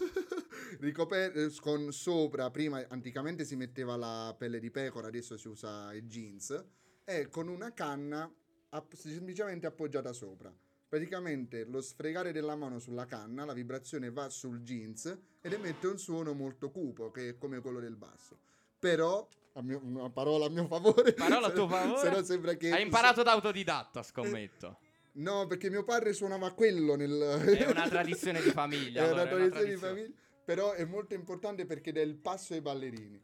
Ricoperto con sopra, prima anticamente si metteva la pelle di pecora, adesso si usa i jeans. E con una canna app- semplicemente appoggiata sopra. Praticamente lo sfregare della mano sulla canna, la vibrazione va sul jeans ed emette un suono molto cupo, che è come quello del basso. Però, a mio- una parola a mio favore. Parola a tuo *laughs* favore? Se no sembra che... Hai imparato da autodidatta, scommetto. No, perché mio padre suonava quello nel... È una tradizione di famiglia. *laughs* È allora, una è una tradizione di tradizione. famiglia. Però è molto importante perché dà il passo ai ballerini.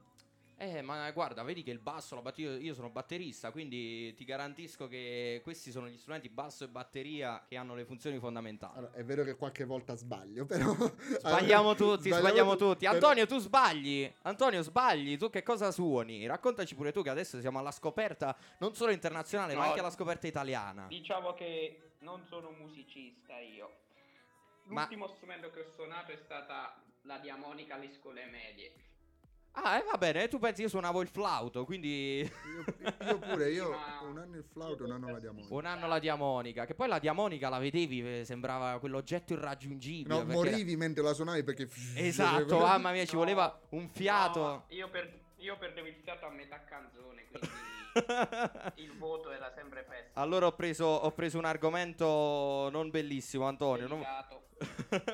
Eh, ma guarda, vedi che il basso, la batteria, io sono batterista, quindi ti garantisco che questi sono gli strumenti basso e batteria che hanno le funzioni fondamentali. Allora, è vero che qualche volta sbaglio, *laughs* però... Sbagliamo *laughs* tutti, sbagliamo tu- tutti. però- Antonio, tu sbagli. Antonio, sbagli. Tu che cosa suoni? Raccontaci pure tu che adesso siamo alla scoperta non solo internazionale, ma No. anche alla scoperta italiana. Diciamo che non sono musicista io. Ma- L'ultimo strumento che ho suonato è stata la diamonica alle scuole medie. Ah, e va bene, tu pensi io suonavo il flauto, quindi Io, io pure, io *laughs* Ma- un anno il flauto, un anno la diamonica. un anno la diamonica, che poi la diamonica la vedevi, eh, sembrava quell'oggetto irraggiungibile. No, perché era- morivi mentre la suonavi perché... *laughs* Esatto, mamma mia, ci No, voleva un fiato. no, io, per- io perdevo il fiato a metà canzone, quindi *laughs* il voto era sempre pessimo. allora ho preso, ho preso un argomento non bellissimo, Antonio. non-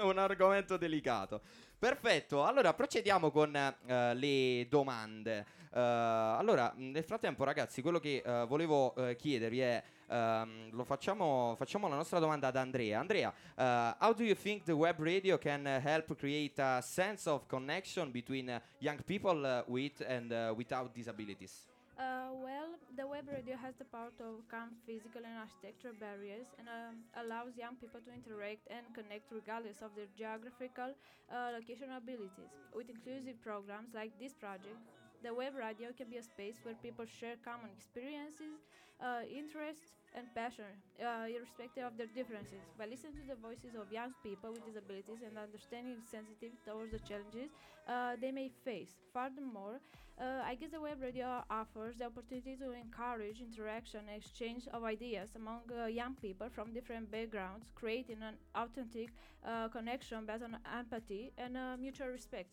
un argomento delicato. Perfetto, allora procediamo con eh, le domande. Eh, allora, nel frattempo, ragazzi, quello che eh, volevo chiedervi è. ehm, lo facciamo, facciamo la nostra domanda ad Andrea. Andrea, eh, how do you think the web radio can eh, help create a sense of connection between eh, young people with and without disabilities? Uh, well, the web radio has the power to overcome physical and architectural barriers and um, allows young people to interact and connect regardless of their geographical uh, location abilities. With inclusive programs like this project, the web radio can be a space where people share common experiences, uh, interests, and passion, uh, irrespective of their differences. By listening to the voices of young people with disabilities and understanding sensitive towards the challenges uh, they may face. Furthermore, uh, I guess the web radio offers the opportunity to encourage interaction and exchange of ideas among uh, young people from different backgrounds, creating an authentic uh, connection based on empathy and mutual respect.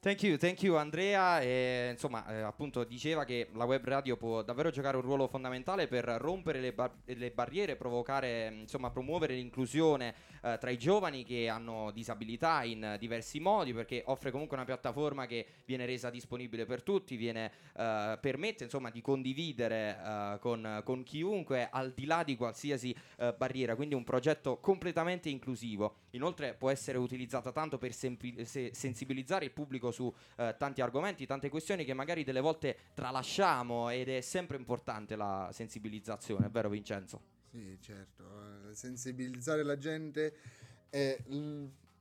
Thank you, thank you Andrea. E, insomma, eh, appunto diceva che la web radio può davvero giocare un ruolo fondamentale per rompere le, bar- le barriere, provocare, insomma, promuovere l'inclusione eh, tra i giovani che hanno disabilità in diversi modi, perché offre comunque una piattaforma che viene resa disponibile per tutti, viene, eh, permette insomma di condividere eh, con, con chiunque al di là di qualsiasi eh, barriera, quindi un progetto completamente inclusivo. Inoltre può essere utilizzata tanto per sempi- se- sensibilizzare il pubblico su eh, tanti argomenti, tante questioni che magari delle volte tralasciamo ed è sempre importante la sensibilizzazione, è vero Vincenzo? Sì, certo. eh, Sensibilizzare la gente è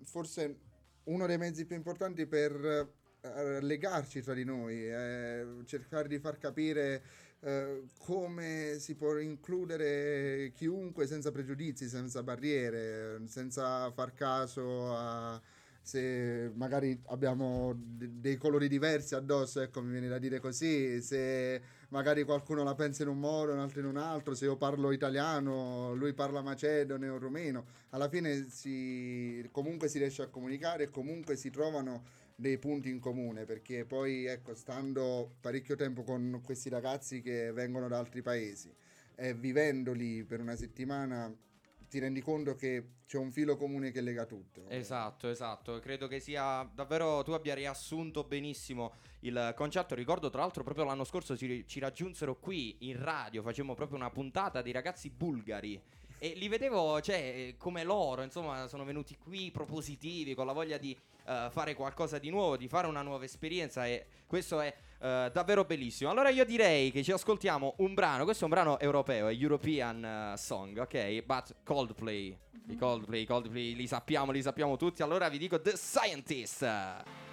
forse uno dei mezzi più importanti per eh, legarci tra di noi, eh, cercare di far capire eh, come si può includere chiunque senza pregiudizi, senza barriere, senza far caso a se magari abbiamo de- dei colori diversi addosso, ecco, mi viene da dire così, se magari qualcuno la pensa in un modo, un altro in un altro, se io parlo italiano, lui parla macedone o rumeno, alla fine si, comunque si riesce a comunicare e comunque si trovano dei punti in comune, perché poi, ecco, stando parecchio tempo con questi ragazzi che vengono da altri paesi e vivendo lì per una settimana, ti rendi conto che c'è un filo comune che lega tutto. Esatto, esatto. Credo che sia davvero tu abbia riassunto benissimo il concetto. Ricordo tra l'altro proprio l'anno scorso ci, ci raggiunsero qui in radio, facemmo proprio una puntata dei ragazzi bulgari e li vedevo, cioè, eh, come loro, insomma, sono venuti qui propositivi, con la voglia di uh, fare qualcosa di nuovo, di fare una nuova esperienza e questo è eh, davvero bellissimo. Allora io direi che ci ascoltiamo un brano, questo è un brano europeo, è European uh, Song, ok? But Coldplay, mhm. i Coldplay, i Coldplay li sappiamo, li sappiamo tutti, allora vi dico The Scientist.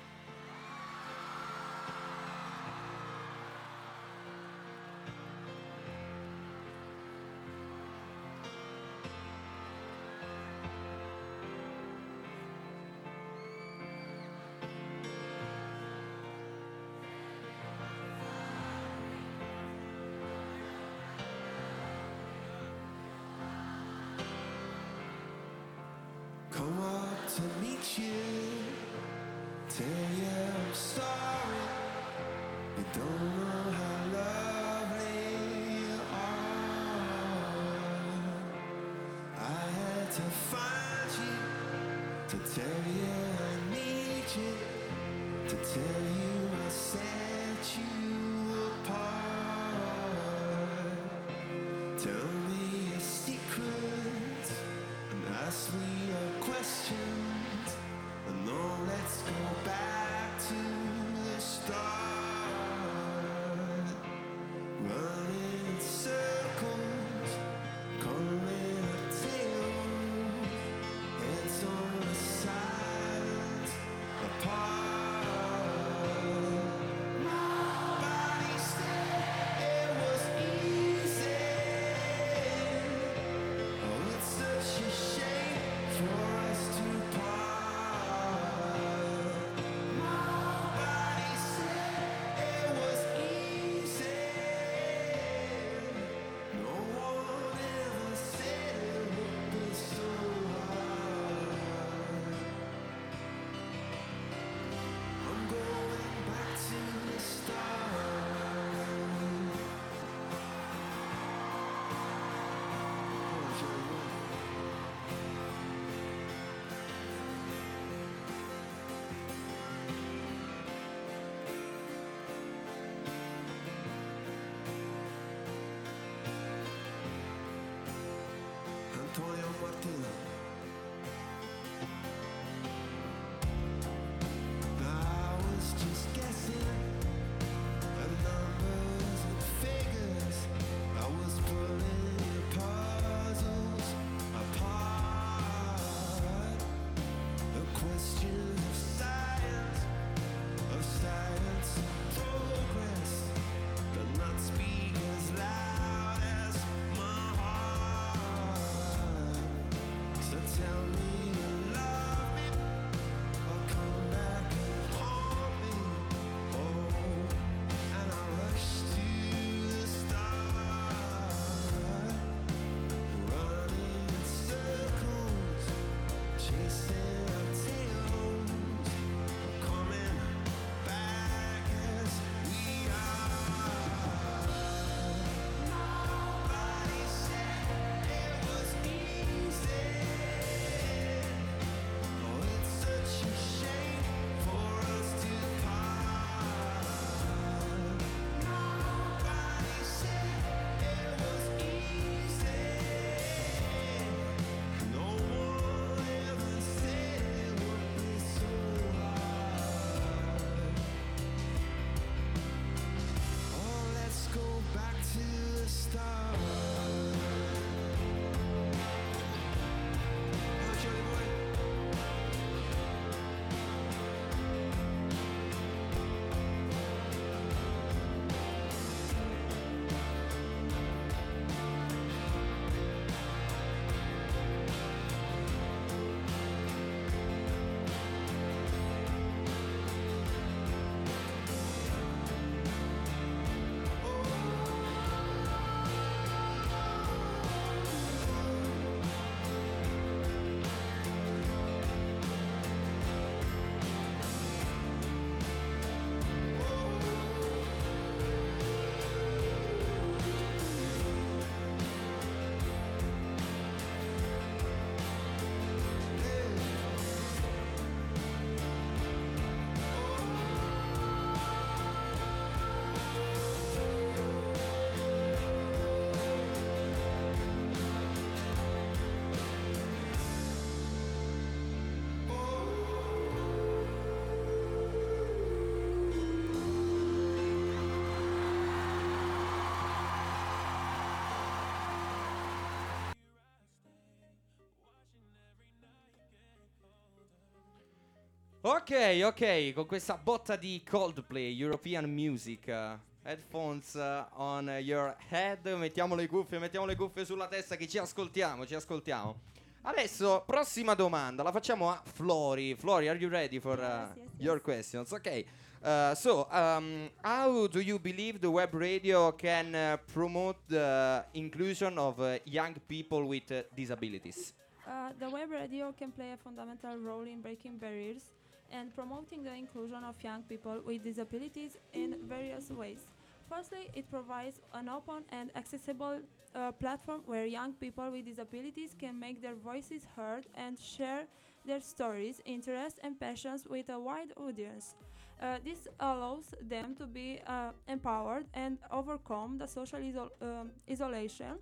Ok, ok, con questa botta di Coldplay, European Music. uh, headphones uh, on your head, mettiamo le cuffie, mettiamo le cuffie sulla testa che ci ascoltiamo, ci ascoltiamo. Adesso, prossima domanda, la facciamo a Flori. Flori, are you ready for uh, Yes, yes, your questions? Ok. Uh, so, um, how do you believe the web radio can uh, promote the inclusion of uh, young people with uh, disabilities? Uh, the web radio can play a fundamental role in breaking barriers and promoting the inclusion of young people with disabilities in various ways. Firstly, it provides an open and accessible uh, platform where young people with disabilities can make their voices heard and share their stories, interests, and passions with a wide audience. Uh, this allows them to be uh, empowered and overcome the social um, isolation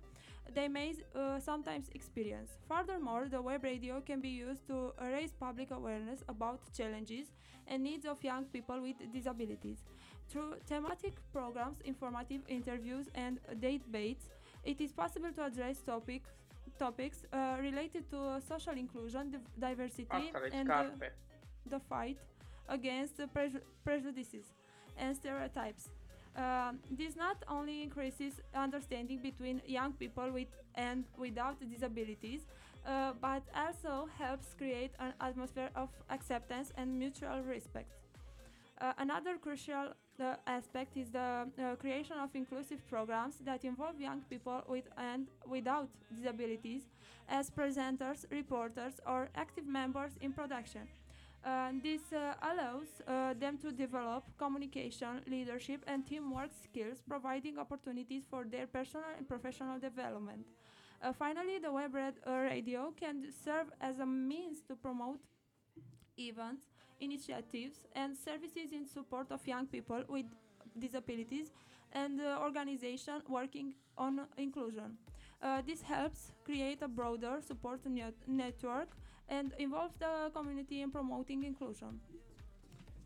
they may uh, sometimes experience. Furthermore, the web radio can be used to raise public awareness about challenges and needs of young people with disabilities. Through thematic programs, informative interviews, and debates, it is possible to address topics topics uh, related to social inclusion, div- diversity, and uh, the fight against the preju- prejudices and stereotypes. Um, this not only increases understanding between young people with and without disabilities, uh, but also helps create an atmosphere of acceptance and mutual respect. Uh, another crucial uh, aspect is the uh, creation of inclusive programs that involve young people with and without disabilities as presenters, reporters, or active members in production. Uh, this uh, allows uh, them to develop communication, leadership, and teamwork skills, providing opportunities for their personal and professional development. Uh, finally, the web uh, radio can serve as a means to promote events, initiatives, and services in support of young people with disabilities and uh, organizations working on inclusion. Uh, this helps create a broader support net- network and involves the community in promoting inclusion.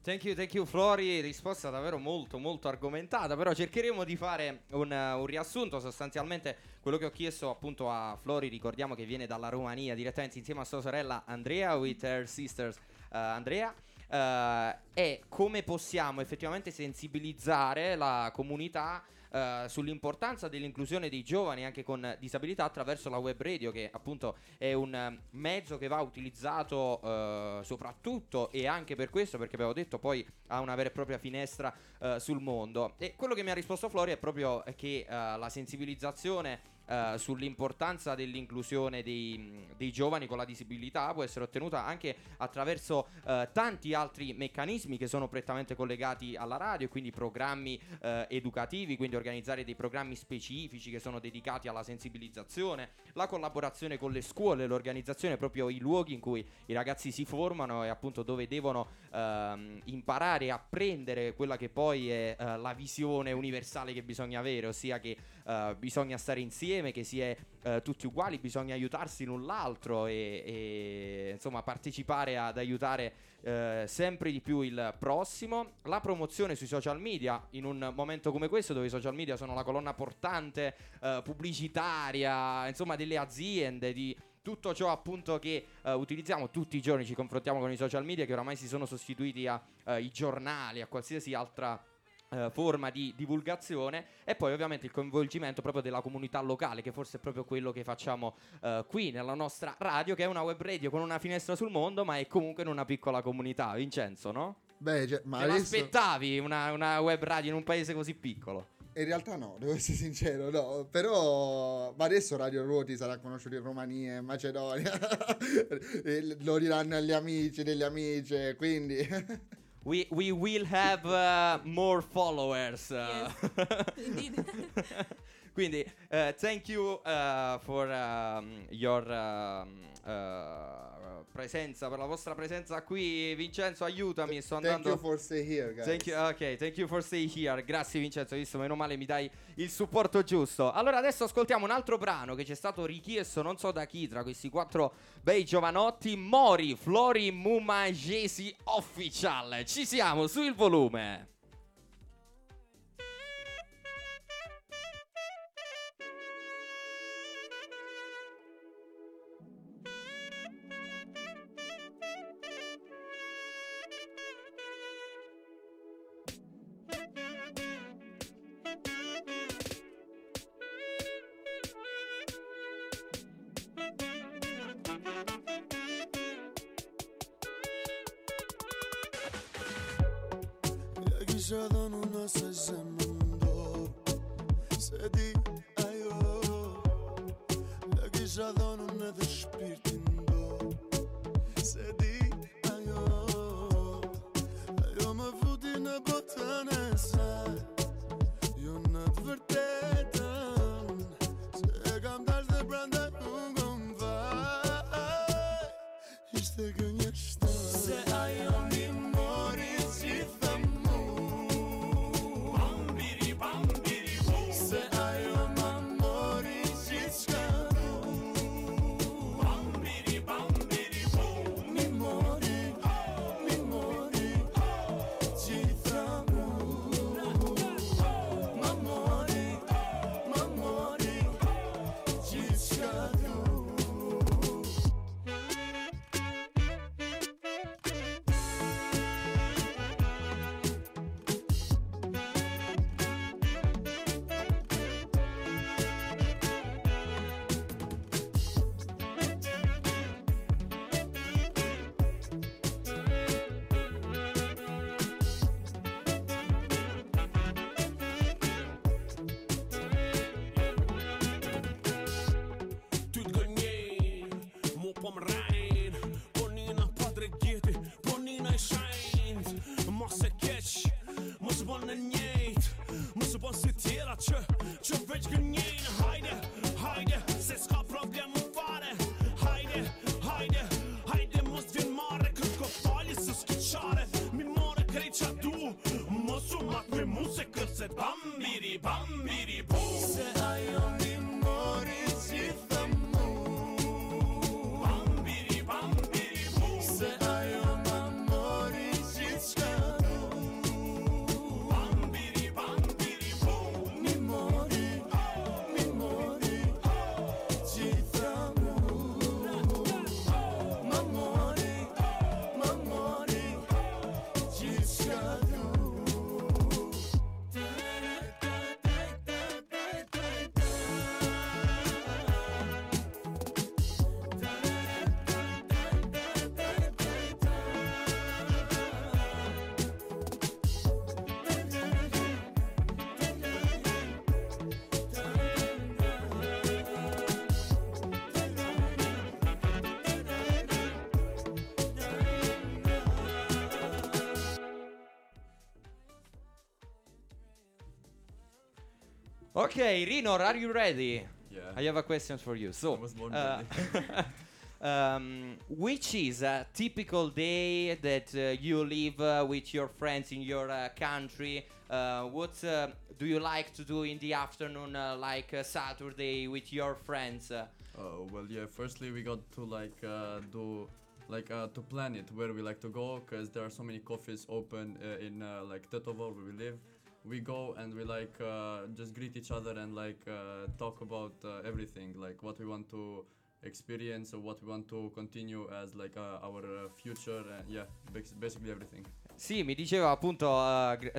Thank you, thank you Flori, risposta davvero molto molto argomentata, però cercheremo di fare un, eh, un riassunto, sostanzialmente quello che ho chiesto appunto a Flori, ricordiamo che viene dalla Romania direttamente insieme a sua sorella Andrea, with her sisters eh, Andrea, eh, è come possiamo effettivamente sensibilizzare la comunità eh, sull'importanza dell'inclusione dei giovani anche con disabilità attraverso la web radio che appunto è un eh, mezzo che va utilizzato eh, soprattutto e anche per questo perché abbiamo detto poi ha una vera e propria finestra eh, sul mondo. E quello che mi ha risposto Flori è proprio che eh, la sensibilizzazione eh, sull'importanza dell'inclusione dei, dei giovani con la disabilità può essere ottenuta anche attraverso eh, tanti altri meccanismi che sono prettamente collegati alla radio, quindi programmi eh, educativi, quindi organizzare dei programmi specifici che sono dedicati alla sensibilizzazione, la collaborazione con le scuole, l'organizzazione proprio i luoghi in cui i ragazzi si formano e appunto dove devono ehm, imparare e apprendere quella che poi è eh, la visione universale che bisogna avere, ossia che eh, bisogna stare insieme, che si è eh, tutti uguali, bisogna aiutarsi l'un l'altro e, e, insomma partecipare ad aiutare eh, sempre di più il prossimo. La promozione sui social media in un momento come questo dove i social media sono la colonna portante pubblicitaria, insomma delle aziende, di tutto ciò appunto che eh, utilizziamo tutti i giorni, ci confrontiamo con i social media che oramai si sono sostituiti ai giornali, a qualsiasi altra eh, forma di divulgazione e poi ovviamente il coinvolgimento proprio della comunità locale che forse è proprio quello che facciamo eh, qui nella nostra radio che è una web radio con una finestra sul mondo ma è comunque in una piccola comunità Vincenzo no? Beh, cioè, ma Te adesso... l'aspettavi una, una web radio in un paese così piccolo? In realtà no, devo essere *laughs* sincero, no. Però ma adesso Radio Ruoti sarà conosciuto in Romania, in Macedonia. *laughs* Lo diranno agli amici degli amici, quindi *laughs* We, we will have uh, more followers. uh. *laughs* Indeed. *laughs* Quindi, uh, thank you uh, for um, your um, uh, presenza, per la vostra presenza qui. Vincenzo, aiutami, sto thank andando... you for stay here, guys. Thank you, ok, thank you for stay here. Grazie Vincenzo, visto, meno male mi dai il supporto giusto. Allora adesso ascoltiamo un altro brano che ci è stato richiesto, non so da chi, tra questi quattro bei giovanotti, Mori, Flori, Mumagesi Official. Ci siamo, su il volume. I don't another. Okay, Rinor, are you ready? Yeah. I have a question for you. So, I was born uh, *laughs* um, which is a typical day that uh, you live uh, with your friends in your uh, country? Uh, what uh, do you like to do in the afternoon, like Saturday, with your friends? Oh well, yeah. Firstly, we got to like uh, do like uh, to plan it where we like to go because there are so many coffees open uh, in uh, like Tetovo where we live. We go and we like uh, just greet each other and like uh, talk about uh, everything, like what we want to experience or what we want to continue as like uh, our uh, future. Uh, yeah, bas- basically everything. Sì, mi diceva appunto,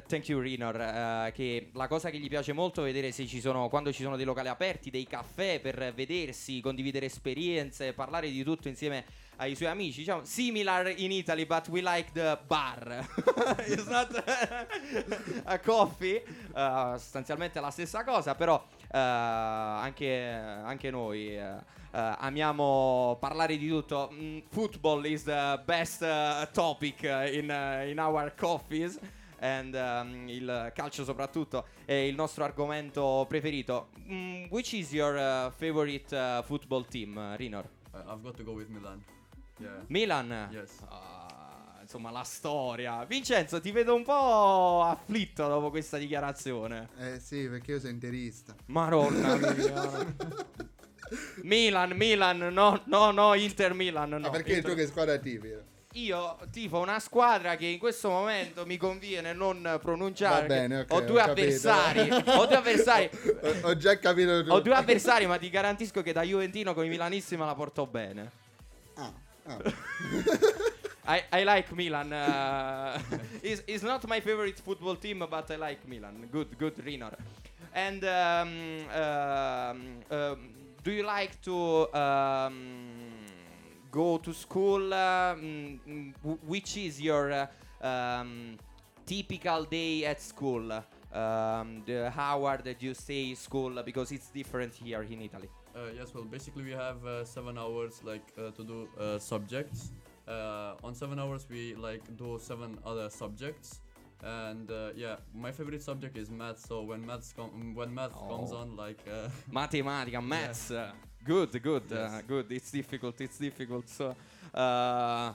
thank you Rinor, che la cosa che gli piace molto è vedere se ci sono, quando ci sono dei locali aperti, dei caffè per vedersi, condividere esperienze, parlare di tutto insieme ai suoi amici. Diciamo, similar in Italy, but we like the bar. *laughs* It's not a coffee, uh, sostanzialmente la stessa cosa, però uh, anche, anche noi... uh, amiamo parlare di tutto. Mm, football is the best topic in, in our coffees. And um, il calcio soprattutto è il nostro argomento preferito. Mm, which is your uh, favorite uh, football team, Rinor? Uh, I've got to go with Milan. Yeah. Milan? Yes. Ah, insomma, la storia. Vincenzo, ti vedo un po' afflitto dopo questa dichiarazione. Eh sì, perché io sono interista. Maronna mia. *laughs* Milan, Milan, no, no, no, Inter Milan, no. Ma perché Inter- tu che squadra tifi? Io tifo una squadra che in questo momento mi conviene non pronunciare. Va bene, perché ok, ho due ho ho due avversari. *laughs* Ho, ho già capito tu. Ho due avversari, ma ti garantisco che da Juventino con i milanissimi la porto bene. Ah, ah. *laughs* I, I like Milan. Uh, *laughs* it's, it's not my favorite football team, but I like Milan. Good, good, Rinor. And um, um, um, do you like to um, go to school? Uh, mm, which is your uh, um, typical day at school. Um, the hour that you stay school because it's different here in Italy. Uh, yes, well, basically we have uh, seven hours like uh, to do uh, subjects. Uh, on seven hours we like do seven other subjects, and uh, yeah, my favorite subject is math. So when maths com- when math comes Oh. on, like uh, *laughs* Matematica, maths. uh, Good, good, uh, good. It's difficult, it's difficult. So, uh,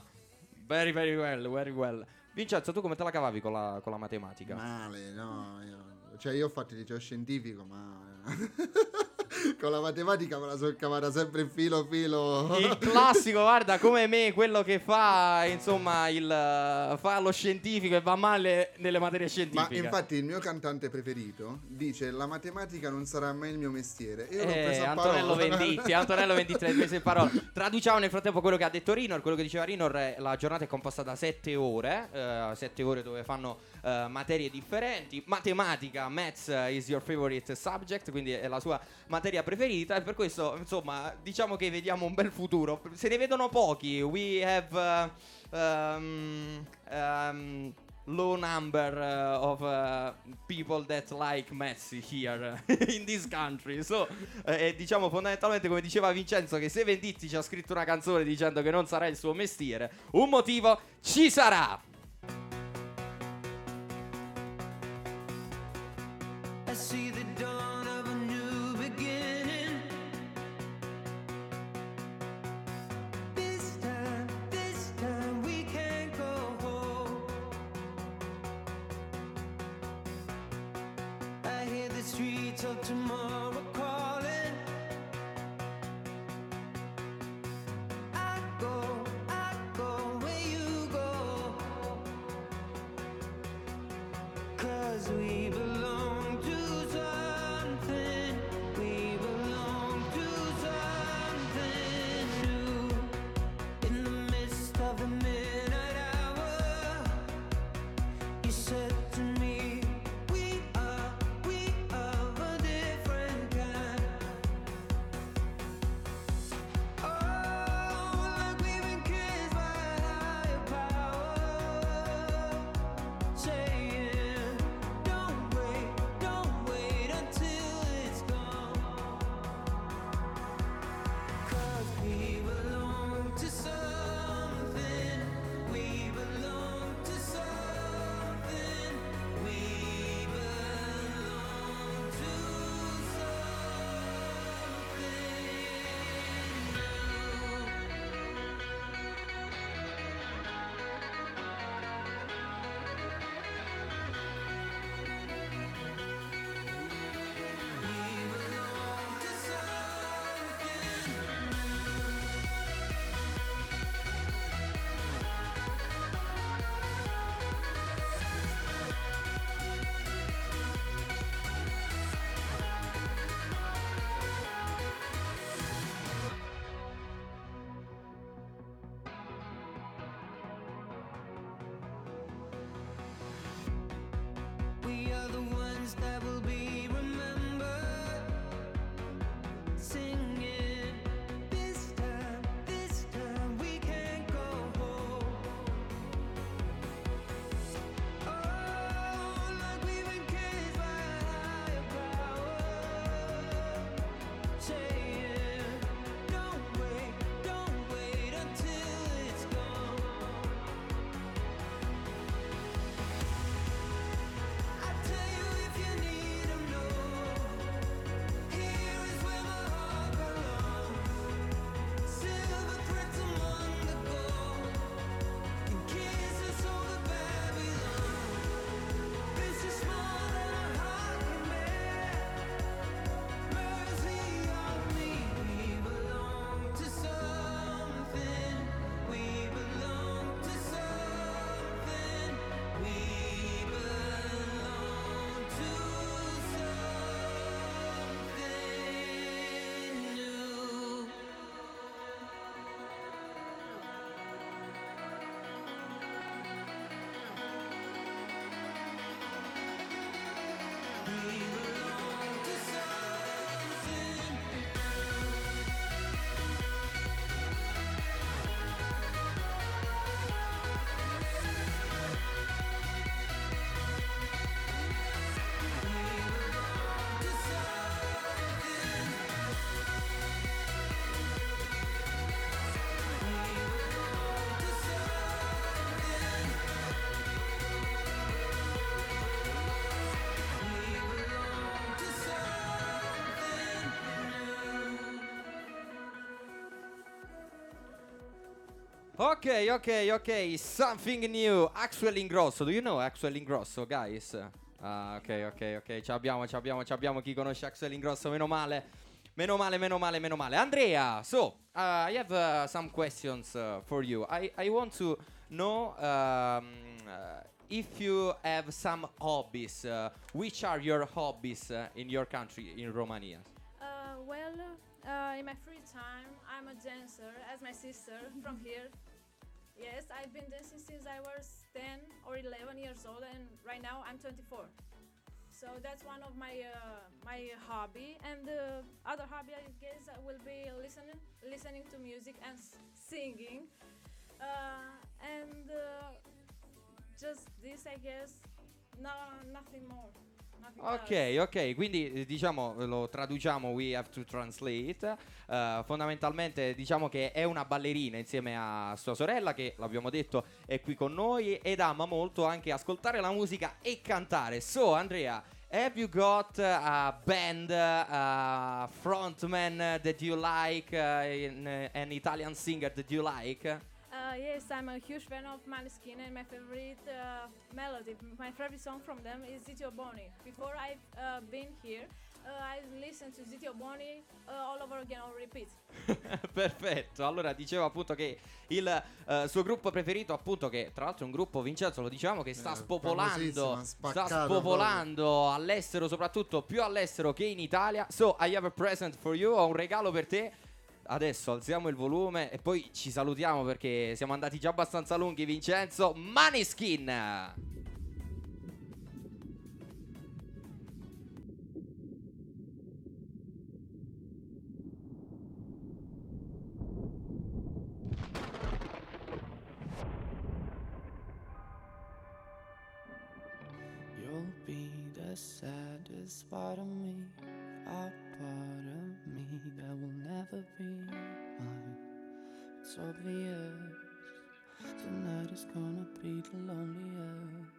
very, very well, very well. Vincenzo, tu come te la cavavi con la, con la matematica? Male, no. io- cioè, io ho fatto il liceo scientifico, ma. *laughs* con la matematica me la sono cavata sempre filo filo. Il *laughs* classico, guarda, come me, quello che fa, insomma, il, uh, fa lo scientifico e va male nelle materie Ma scientifiche. infatti il mio cantante preferito dice la matematica non sarà mai il mio mestiere. Io l'ho Eh, preso a Antonello. Venditti, *laughs* Antonello Venditti, l'hai preso in parola. Traduciamo nel frattempo quello che ha detto Rinor. Quello che diceva Rinor la giornata è composta da sette ore, eh, sette ore dove fanno eh, materie differenti. Matematica, maths eh, is your favorite subject, quindi è la sua materia preferita. E per questo, insomma, diciamo che vediamo un bel futuro. Se ne vedono pochi. We have. uh, um, um, low number uh, of uh, people that like Messi here *laughs* in this country. So, eh, diciamo fondamentalmente come diceva Vincenzo che se Venditti ci ha scritto una canzone dicendo che non sarà il suo mestiere, un motivo ci sarà. Ok, ok, ok. Something new. Axel Ingrosso. Do you know Axel Ingrosso, guys? Ah, ok, ok, ok. Ci abbiamo, ci abbiamo, ci abbiamo. Chi conosce Axel Ingrosso? Meno male. Meno male, meno male, meno male. Andrea, so uh, I have uh, some questions uh, for you. I, I want to know um, uh, if you have some hobbies. Uh, which are your hobbies uh, in your country, in Romania? Well, in my free time, I'm a dancer, as my sister *laughs* from here. Yes, I've been dancing since I was 10 or 11 years old, and right now I'm 24. So that's one of my uh, my hobby, and the other hobby I guess will be listening listening to music and singing, uh, and uh, just this I guess. No, nothing more. Ok, ok, quindi eh, diciamo lo traduciamo, we have to translate. Eh, fondamentalmente diciamo che è una ballerina insieme a sua sorella che l'abbiamo detto è qui con noi ed ama molto anche ascoltare la musica e cantare. So Andrea, have you got uh, a band, uh, frontman that you like, uh, uh, an Italian singer that you like? Uh, yes, I'm a huge fan of Maneskin, and my favorite uh, melody, my favorite song from them is Zitio Boni. Before I've uh, been here, uh, I listened to Zitio Boni uh, all over again on repeat. *laughs* Perfetto, allora dicevo appunto che il eh, suo gruppo preferito, appunto che tra l'altro è un gruppo Vincenzo, lo diciamo che sta Eh, spopolando, sta spopolando all'estero, soprattutto più all'estero che in Italia. So, I have a present for you, ho un regalo per te. Adesso alziamo il volume e poi ci salutiamo perché siamo andati già abbastanza lunghi, Vincenzo. Maneskin! You'll be the saddest part of me, a part of me that will never be mine. It's obvious tonight is gonna be the loneliest.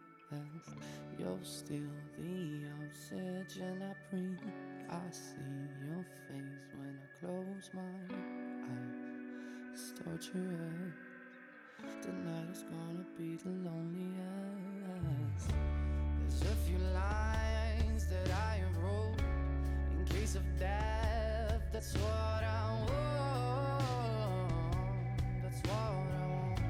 You're still the oxygen I breathe. I see your face when I close my eyes. It's torturous. Tonight is gonna be the loneliest. There's a few lines that I have case of death. That's what I want. That's what I want.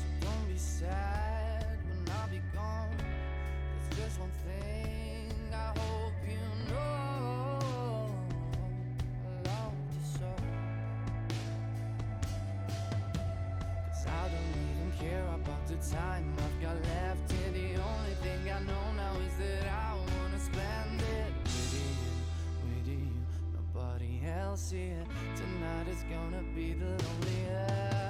So don't be sad when I'll be gone. There's just one thing the time I've got left here. The only thing I know now is that I wanna spend it with you, with you. Nobody else here. Tonight is gonna be the loneliest.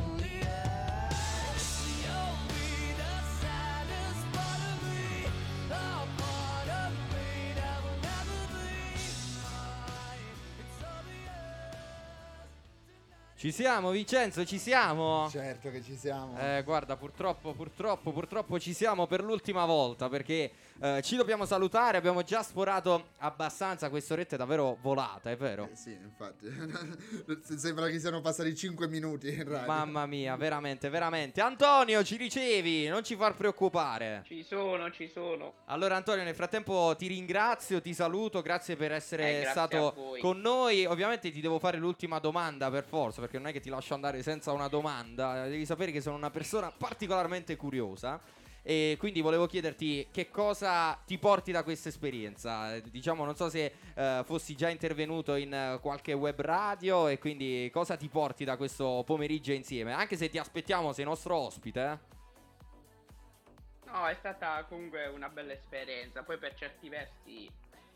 Ci siamo, Vincenzo, ci siamo. Certo che ci siamo. Eh, guarda, purtroppo, purtroppo, purtroppo ci siamo per l'ultima volta perché eh, ci dobbiamo salutare. Abbiamo già sforato abbastanza. Quest'oretta è davvero volata, è vero? Eh, sì, infatti. *laughs* Sembra che siano passati 5 minuti in radio. Mamma mia, veramente, veramente. Antonio, ci ricevi, non ci far preoccupare. Ci sono, ci sono. Allora, Antonio, nel frattempo ti ringrazio, ti saluto, grazie per essere Eh, grazie stato con noi. Ovviamente ti devo fare l'ultima domanda per forza, perché non è che ti lascio andare senza una domanda. Devi sapere che sono una persona particolarmente curiosa. E quindi volevo chiederti che cosa ti porti da questa esperienza. Diciamo, non so se eh, fossi già intervenuto in eh, qualche web radio e quindi cosa ti porti da questo pomeriggio insieme. Anche se ti aspettiamo, sei nostro ospite. eh. No, è stata comunque una bella esperienza. Poi per certi versi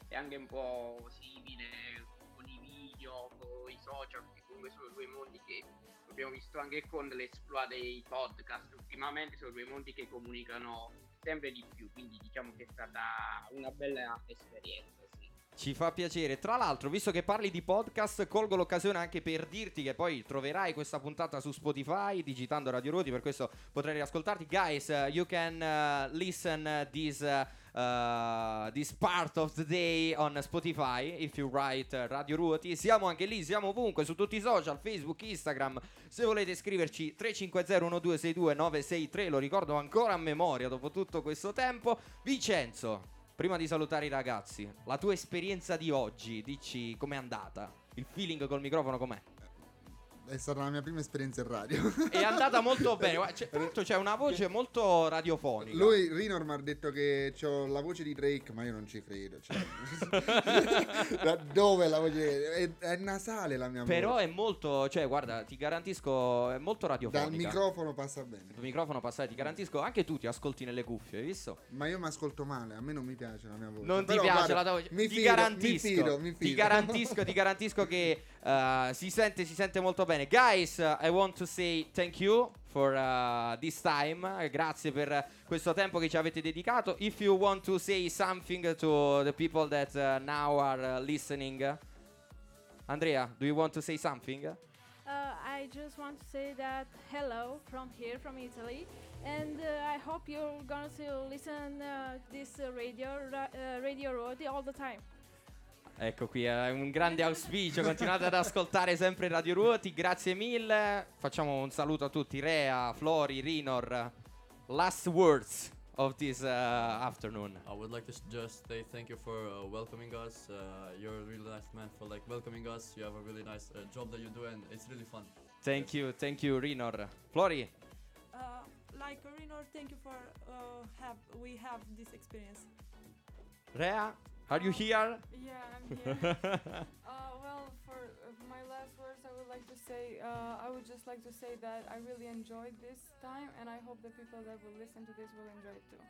è anche un po' simile con i video, con i social, comunque sono due mondi che abbiamo visto anche con l'esploit dei podcast. Ultimamente sono due mondi che comunicano sempre di più, quindi diciamo che è stata una bella esperienza. Sì. Ci fa piacere. Tra l'altro, visto che parli di podcast, colgo l'occasione anche per dirti che poi troverai questa puntata su Spotify digitando Radio Ruoti, per questo potrai riascoltarti. Guys, uh, you can uh, listen uh, this uh, this part of the day on Spotify if you write uh, Radio Ruoti. Siamo anche lì, siamo ovunque su tutti i social, Facebook, Instagram. Se volete scriverci 350-1262-963, lo ricordo ancora a memoria dopo tutto questo tempo. Vincenzo, prima di salutare i ragazzi, la tua esperienza di oggi, dici com'è andata? Il feeling col microfono com'è? È stata la mia prima esperienza in radio. È andata molto *laughs* bene. c'è- tra l'altro c'è una voce molto radiofonica. Lui, Rinor, mi ha detto che ho la voce di Drake, ma io non ci credo. cioè. *laughs* da dove la voce? È, è nasale la mia Però voce. è molto, cioè guarda, ti garantisco, è molto radiofonica. Dal microfono passa bene. Il microfono passare, ti garantisco, anche tu ti ascolti nelle cuffie, hai visto? Ma io mi ascolto male, a me non mi piace la mia voce. Non Però ti piace guarda, la tua voce? Mi ti fido, garantisco, mi fido, mi ti fido. garantisco, ti garantisco che *laughs* uh, si sente, si sente molto bene. Guys, uh, I want to say thank you for uh, this time. Eh, Grazie per questo tempo che ci avete dedicato. If you want to say something to the people that uh, now are listening, Andrea, do you want to say something? Uh, I just want to say that hello from here, from Italy, and uh, I hope you're going to listen uh, this radio, ra- Radio Rodi all the time. Ecco qui, è un grande auspicio. Continuate ad ascoltare sempre Radio Ruoti. Grazie mille. Facciamo un saluto a tutti: Rea, Flori, Rinor. Last words of this uh, afternoon. I would like to just say thank you for uh, welcoming us. Uh, you're a really nice man for like welcoming us. You have a really nice uh, job that you do, and it's really fun. Thank you, thank you, Rinor. Flori, Uh, like Rinor, thank you for uh, have we have this experience. Rea, are you here? Yeah, I'm here. *laughs* uh, well, for uh, my last words, I would like to say, uh, I would just like to say that I really enjoyed this time, and I hope the people that will listen to this will enjoy it too.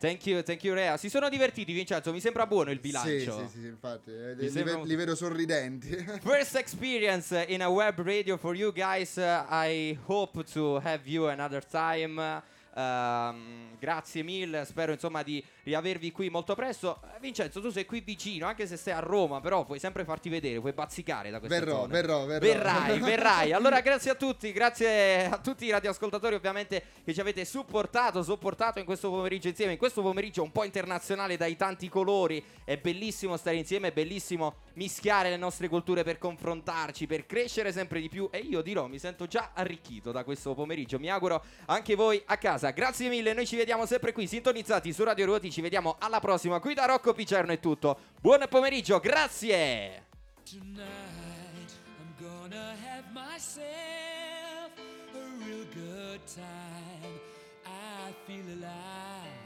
Thank you, thank you, Rea. Si sono divertiti, Vincenzo. Mi sembra buono il bilancio. Sì, sì, sì, infatti. eh, li, sembra li vedo sorridenti. *laughs* First experience in a web radio for you guys. Uh, I hope to have you another time. Um, grazie mille, spero insomma di riavervi qui molto presto. Eh, Vincenzo, tu sei qui vicino, anche se sei a Roma, però puoi sempre farti vedere, puoi bazzicare da queste Verrò, zone. verrò, verrò. Verrai, *laughs* verrai. Allora, grazie a tutti, grazie a tutti i radioascoltatori, ovviamente, che ci avete supportato, sopportato in questo pomeriggio insieme. In questo pomeriggio un po' internazionale dai tanti colori. È bellissimo stare insieme, è bellissimo mischiare le nostre culture per confrontarci, per crescere sempre di più. E io dirò, mi sento già arricchito da questo pomeriggio. Mi auguro anche voi a casa. Grazie mille, noi ci vediamo sempre qui, sintonizzati su Radio Ruoti. Ci vediamo alla prossima. Qui da Rocco Picerno è tutto. Buon pomeriggio, grazie. Tonight I'm gonna have myself a real good time. I feel alive.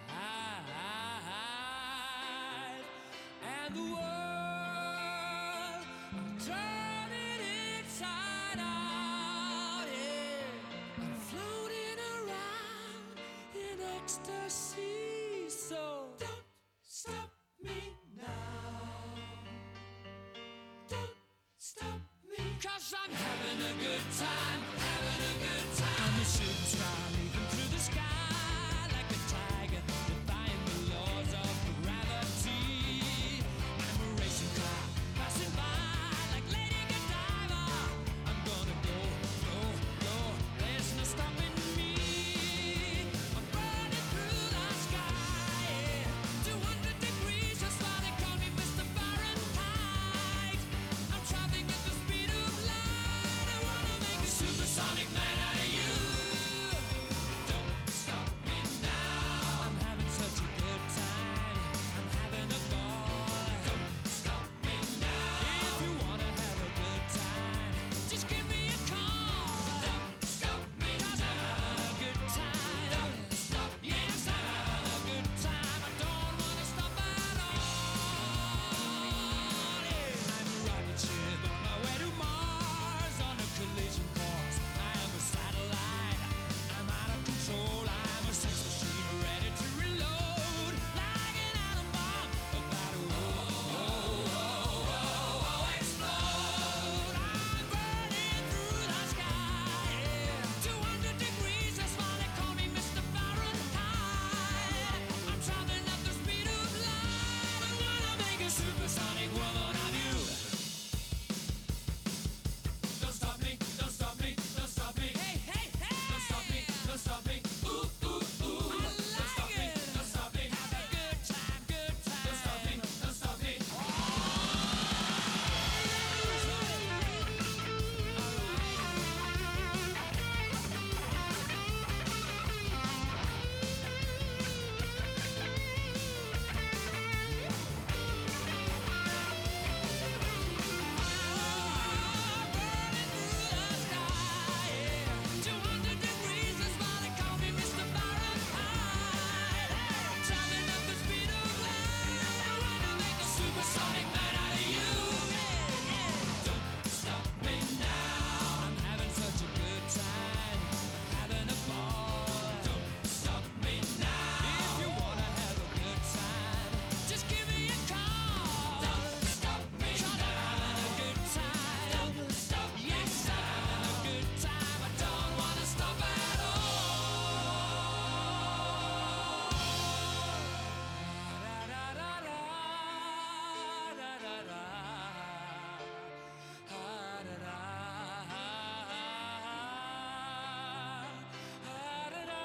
And the world, I'm ecstasy. So don't stop me now. Don't stop me. Cause I'm having a good time.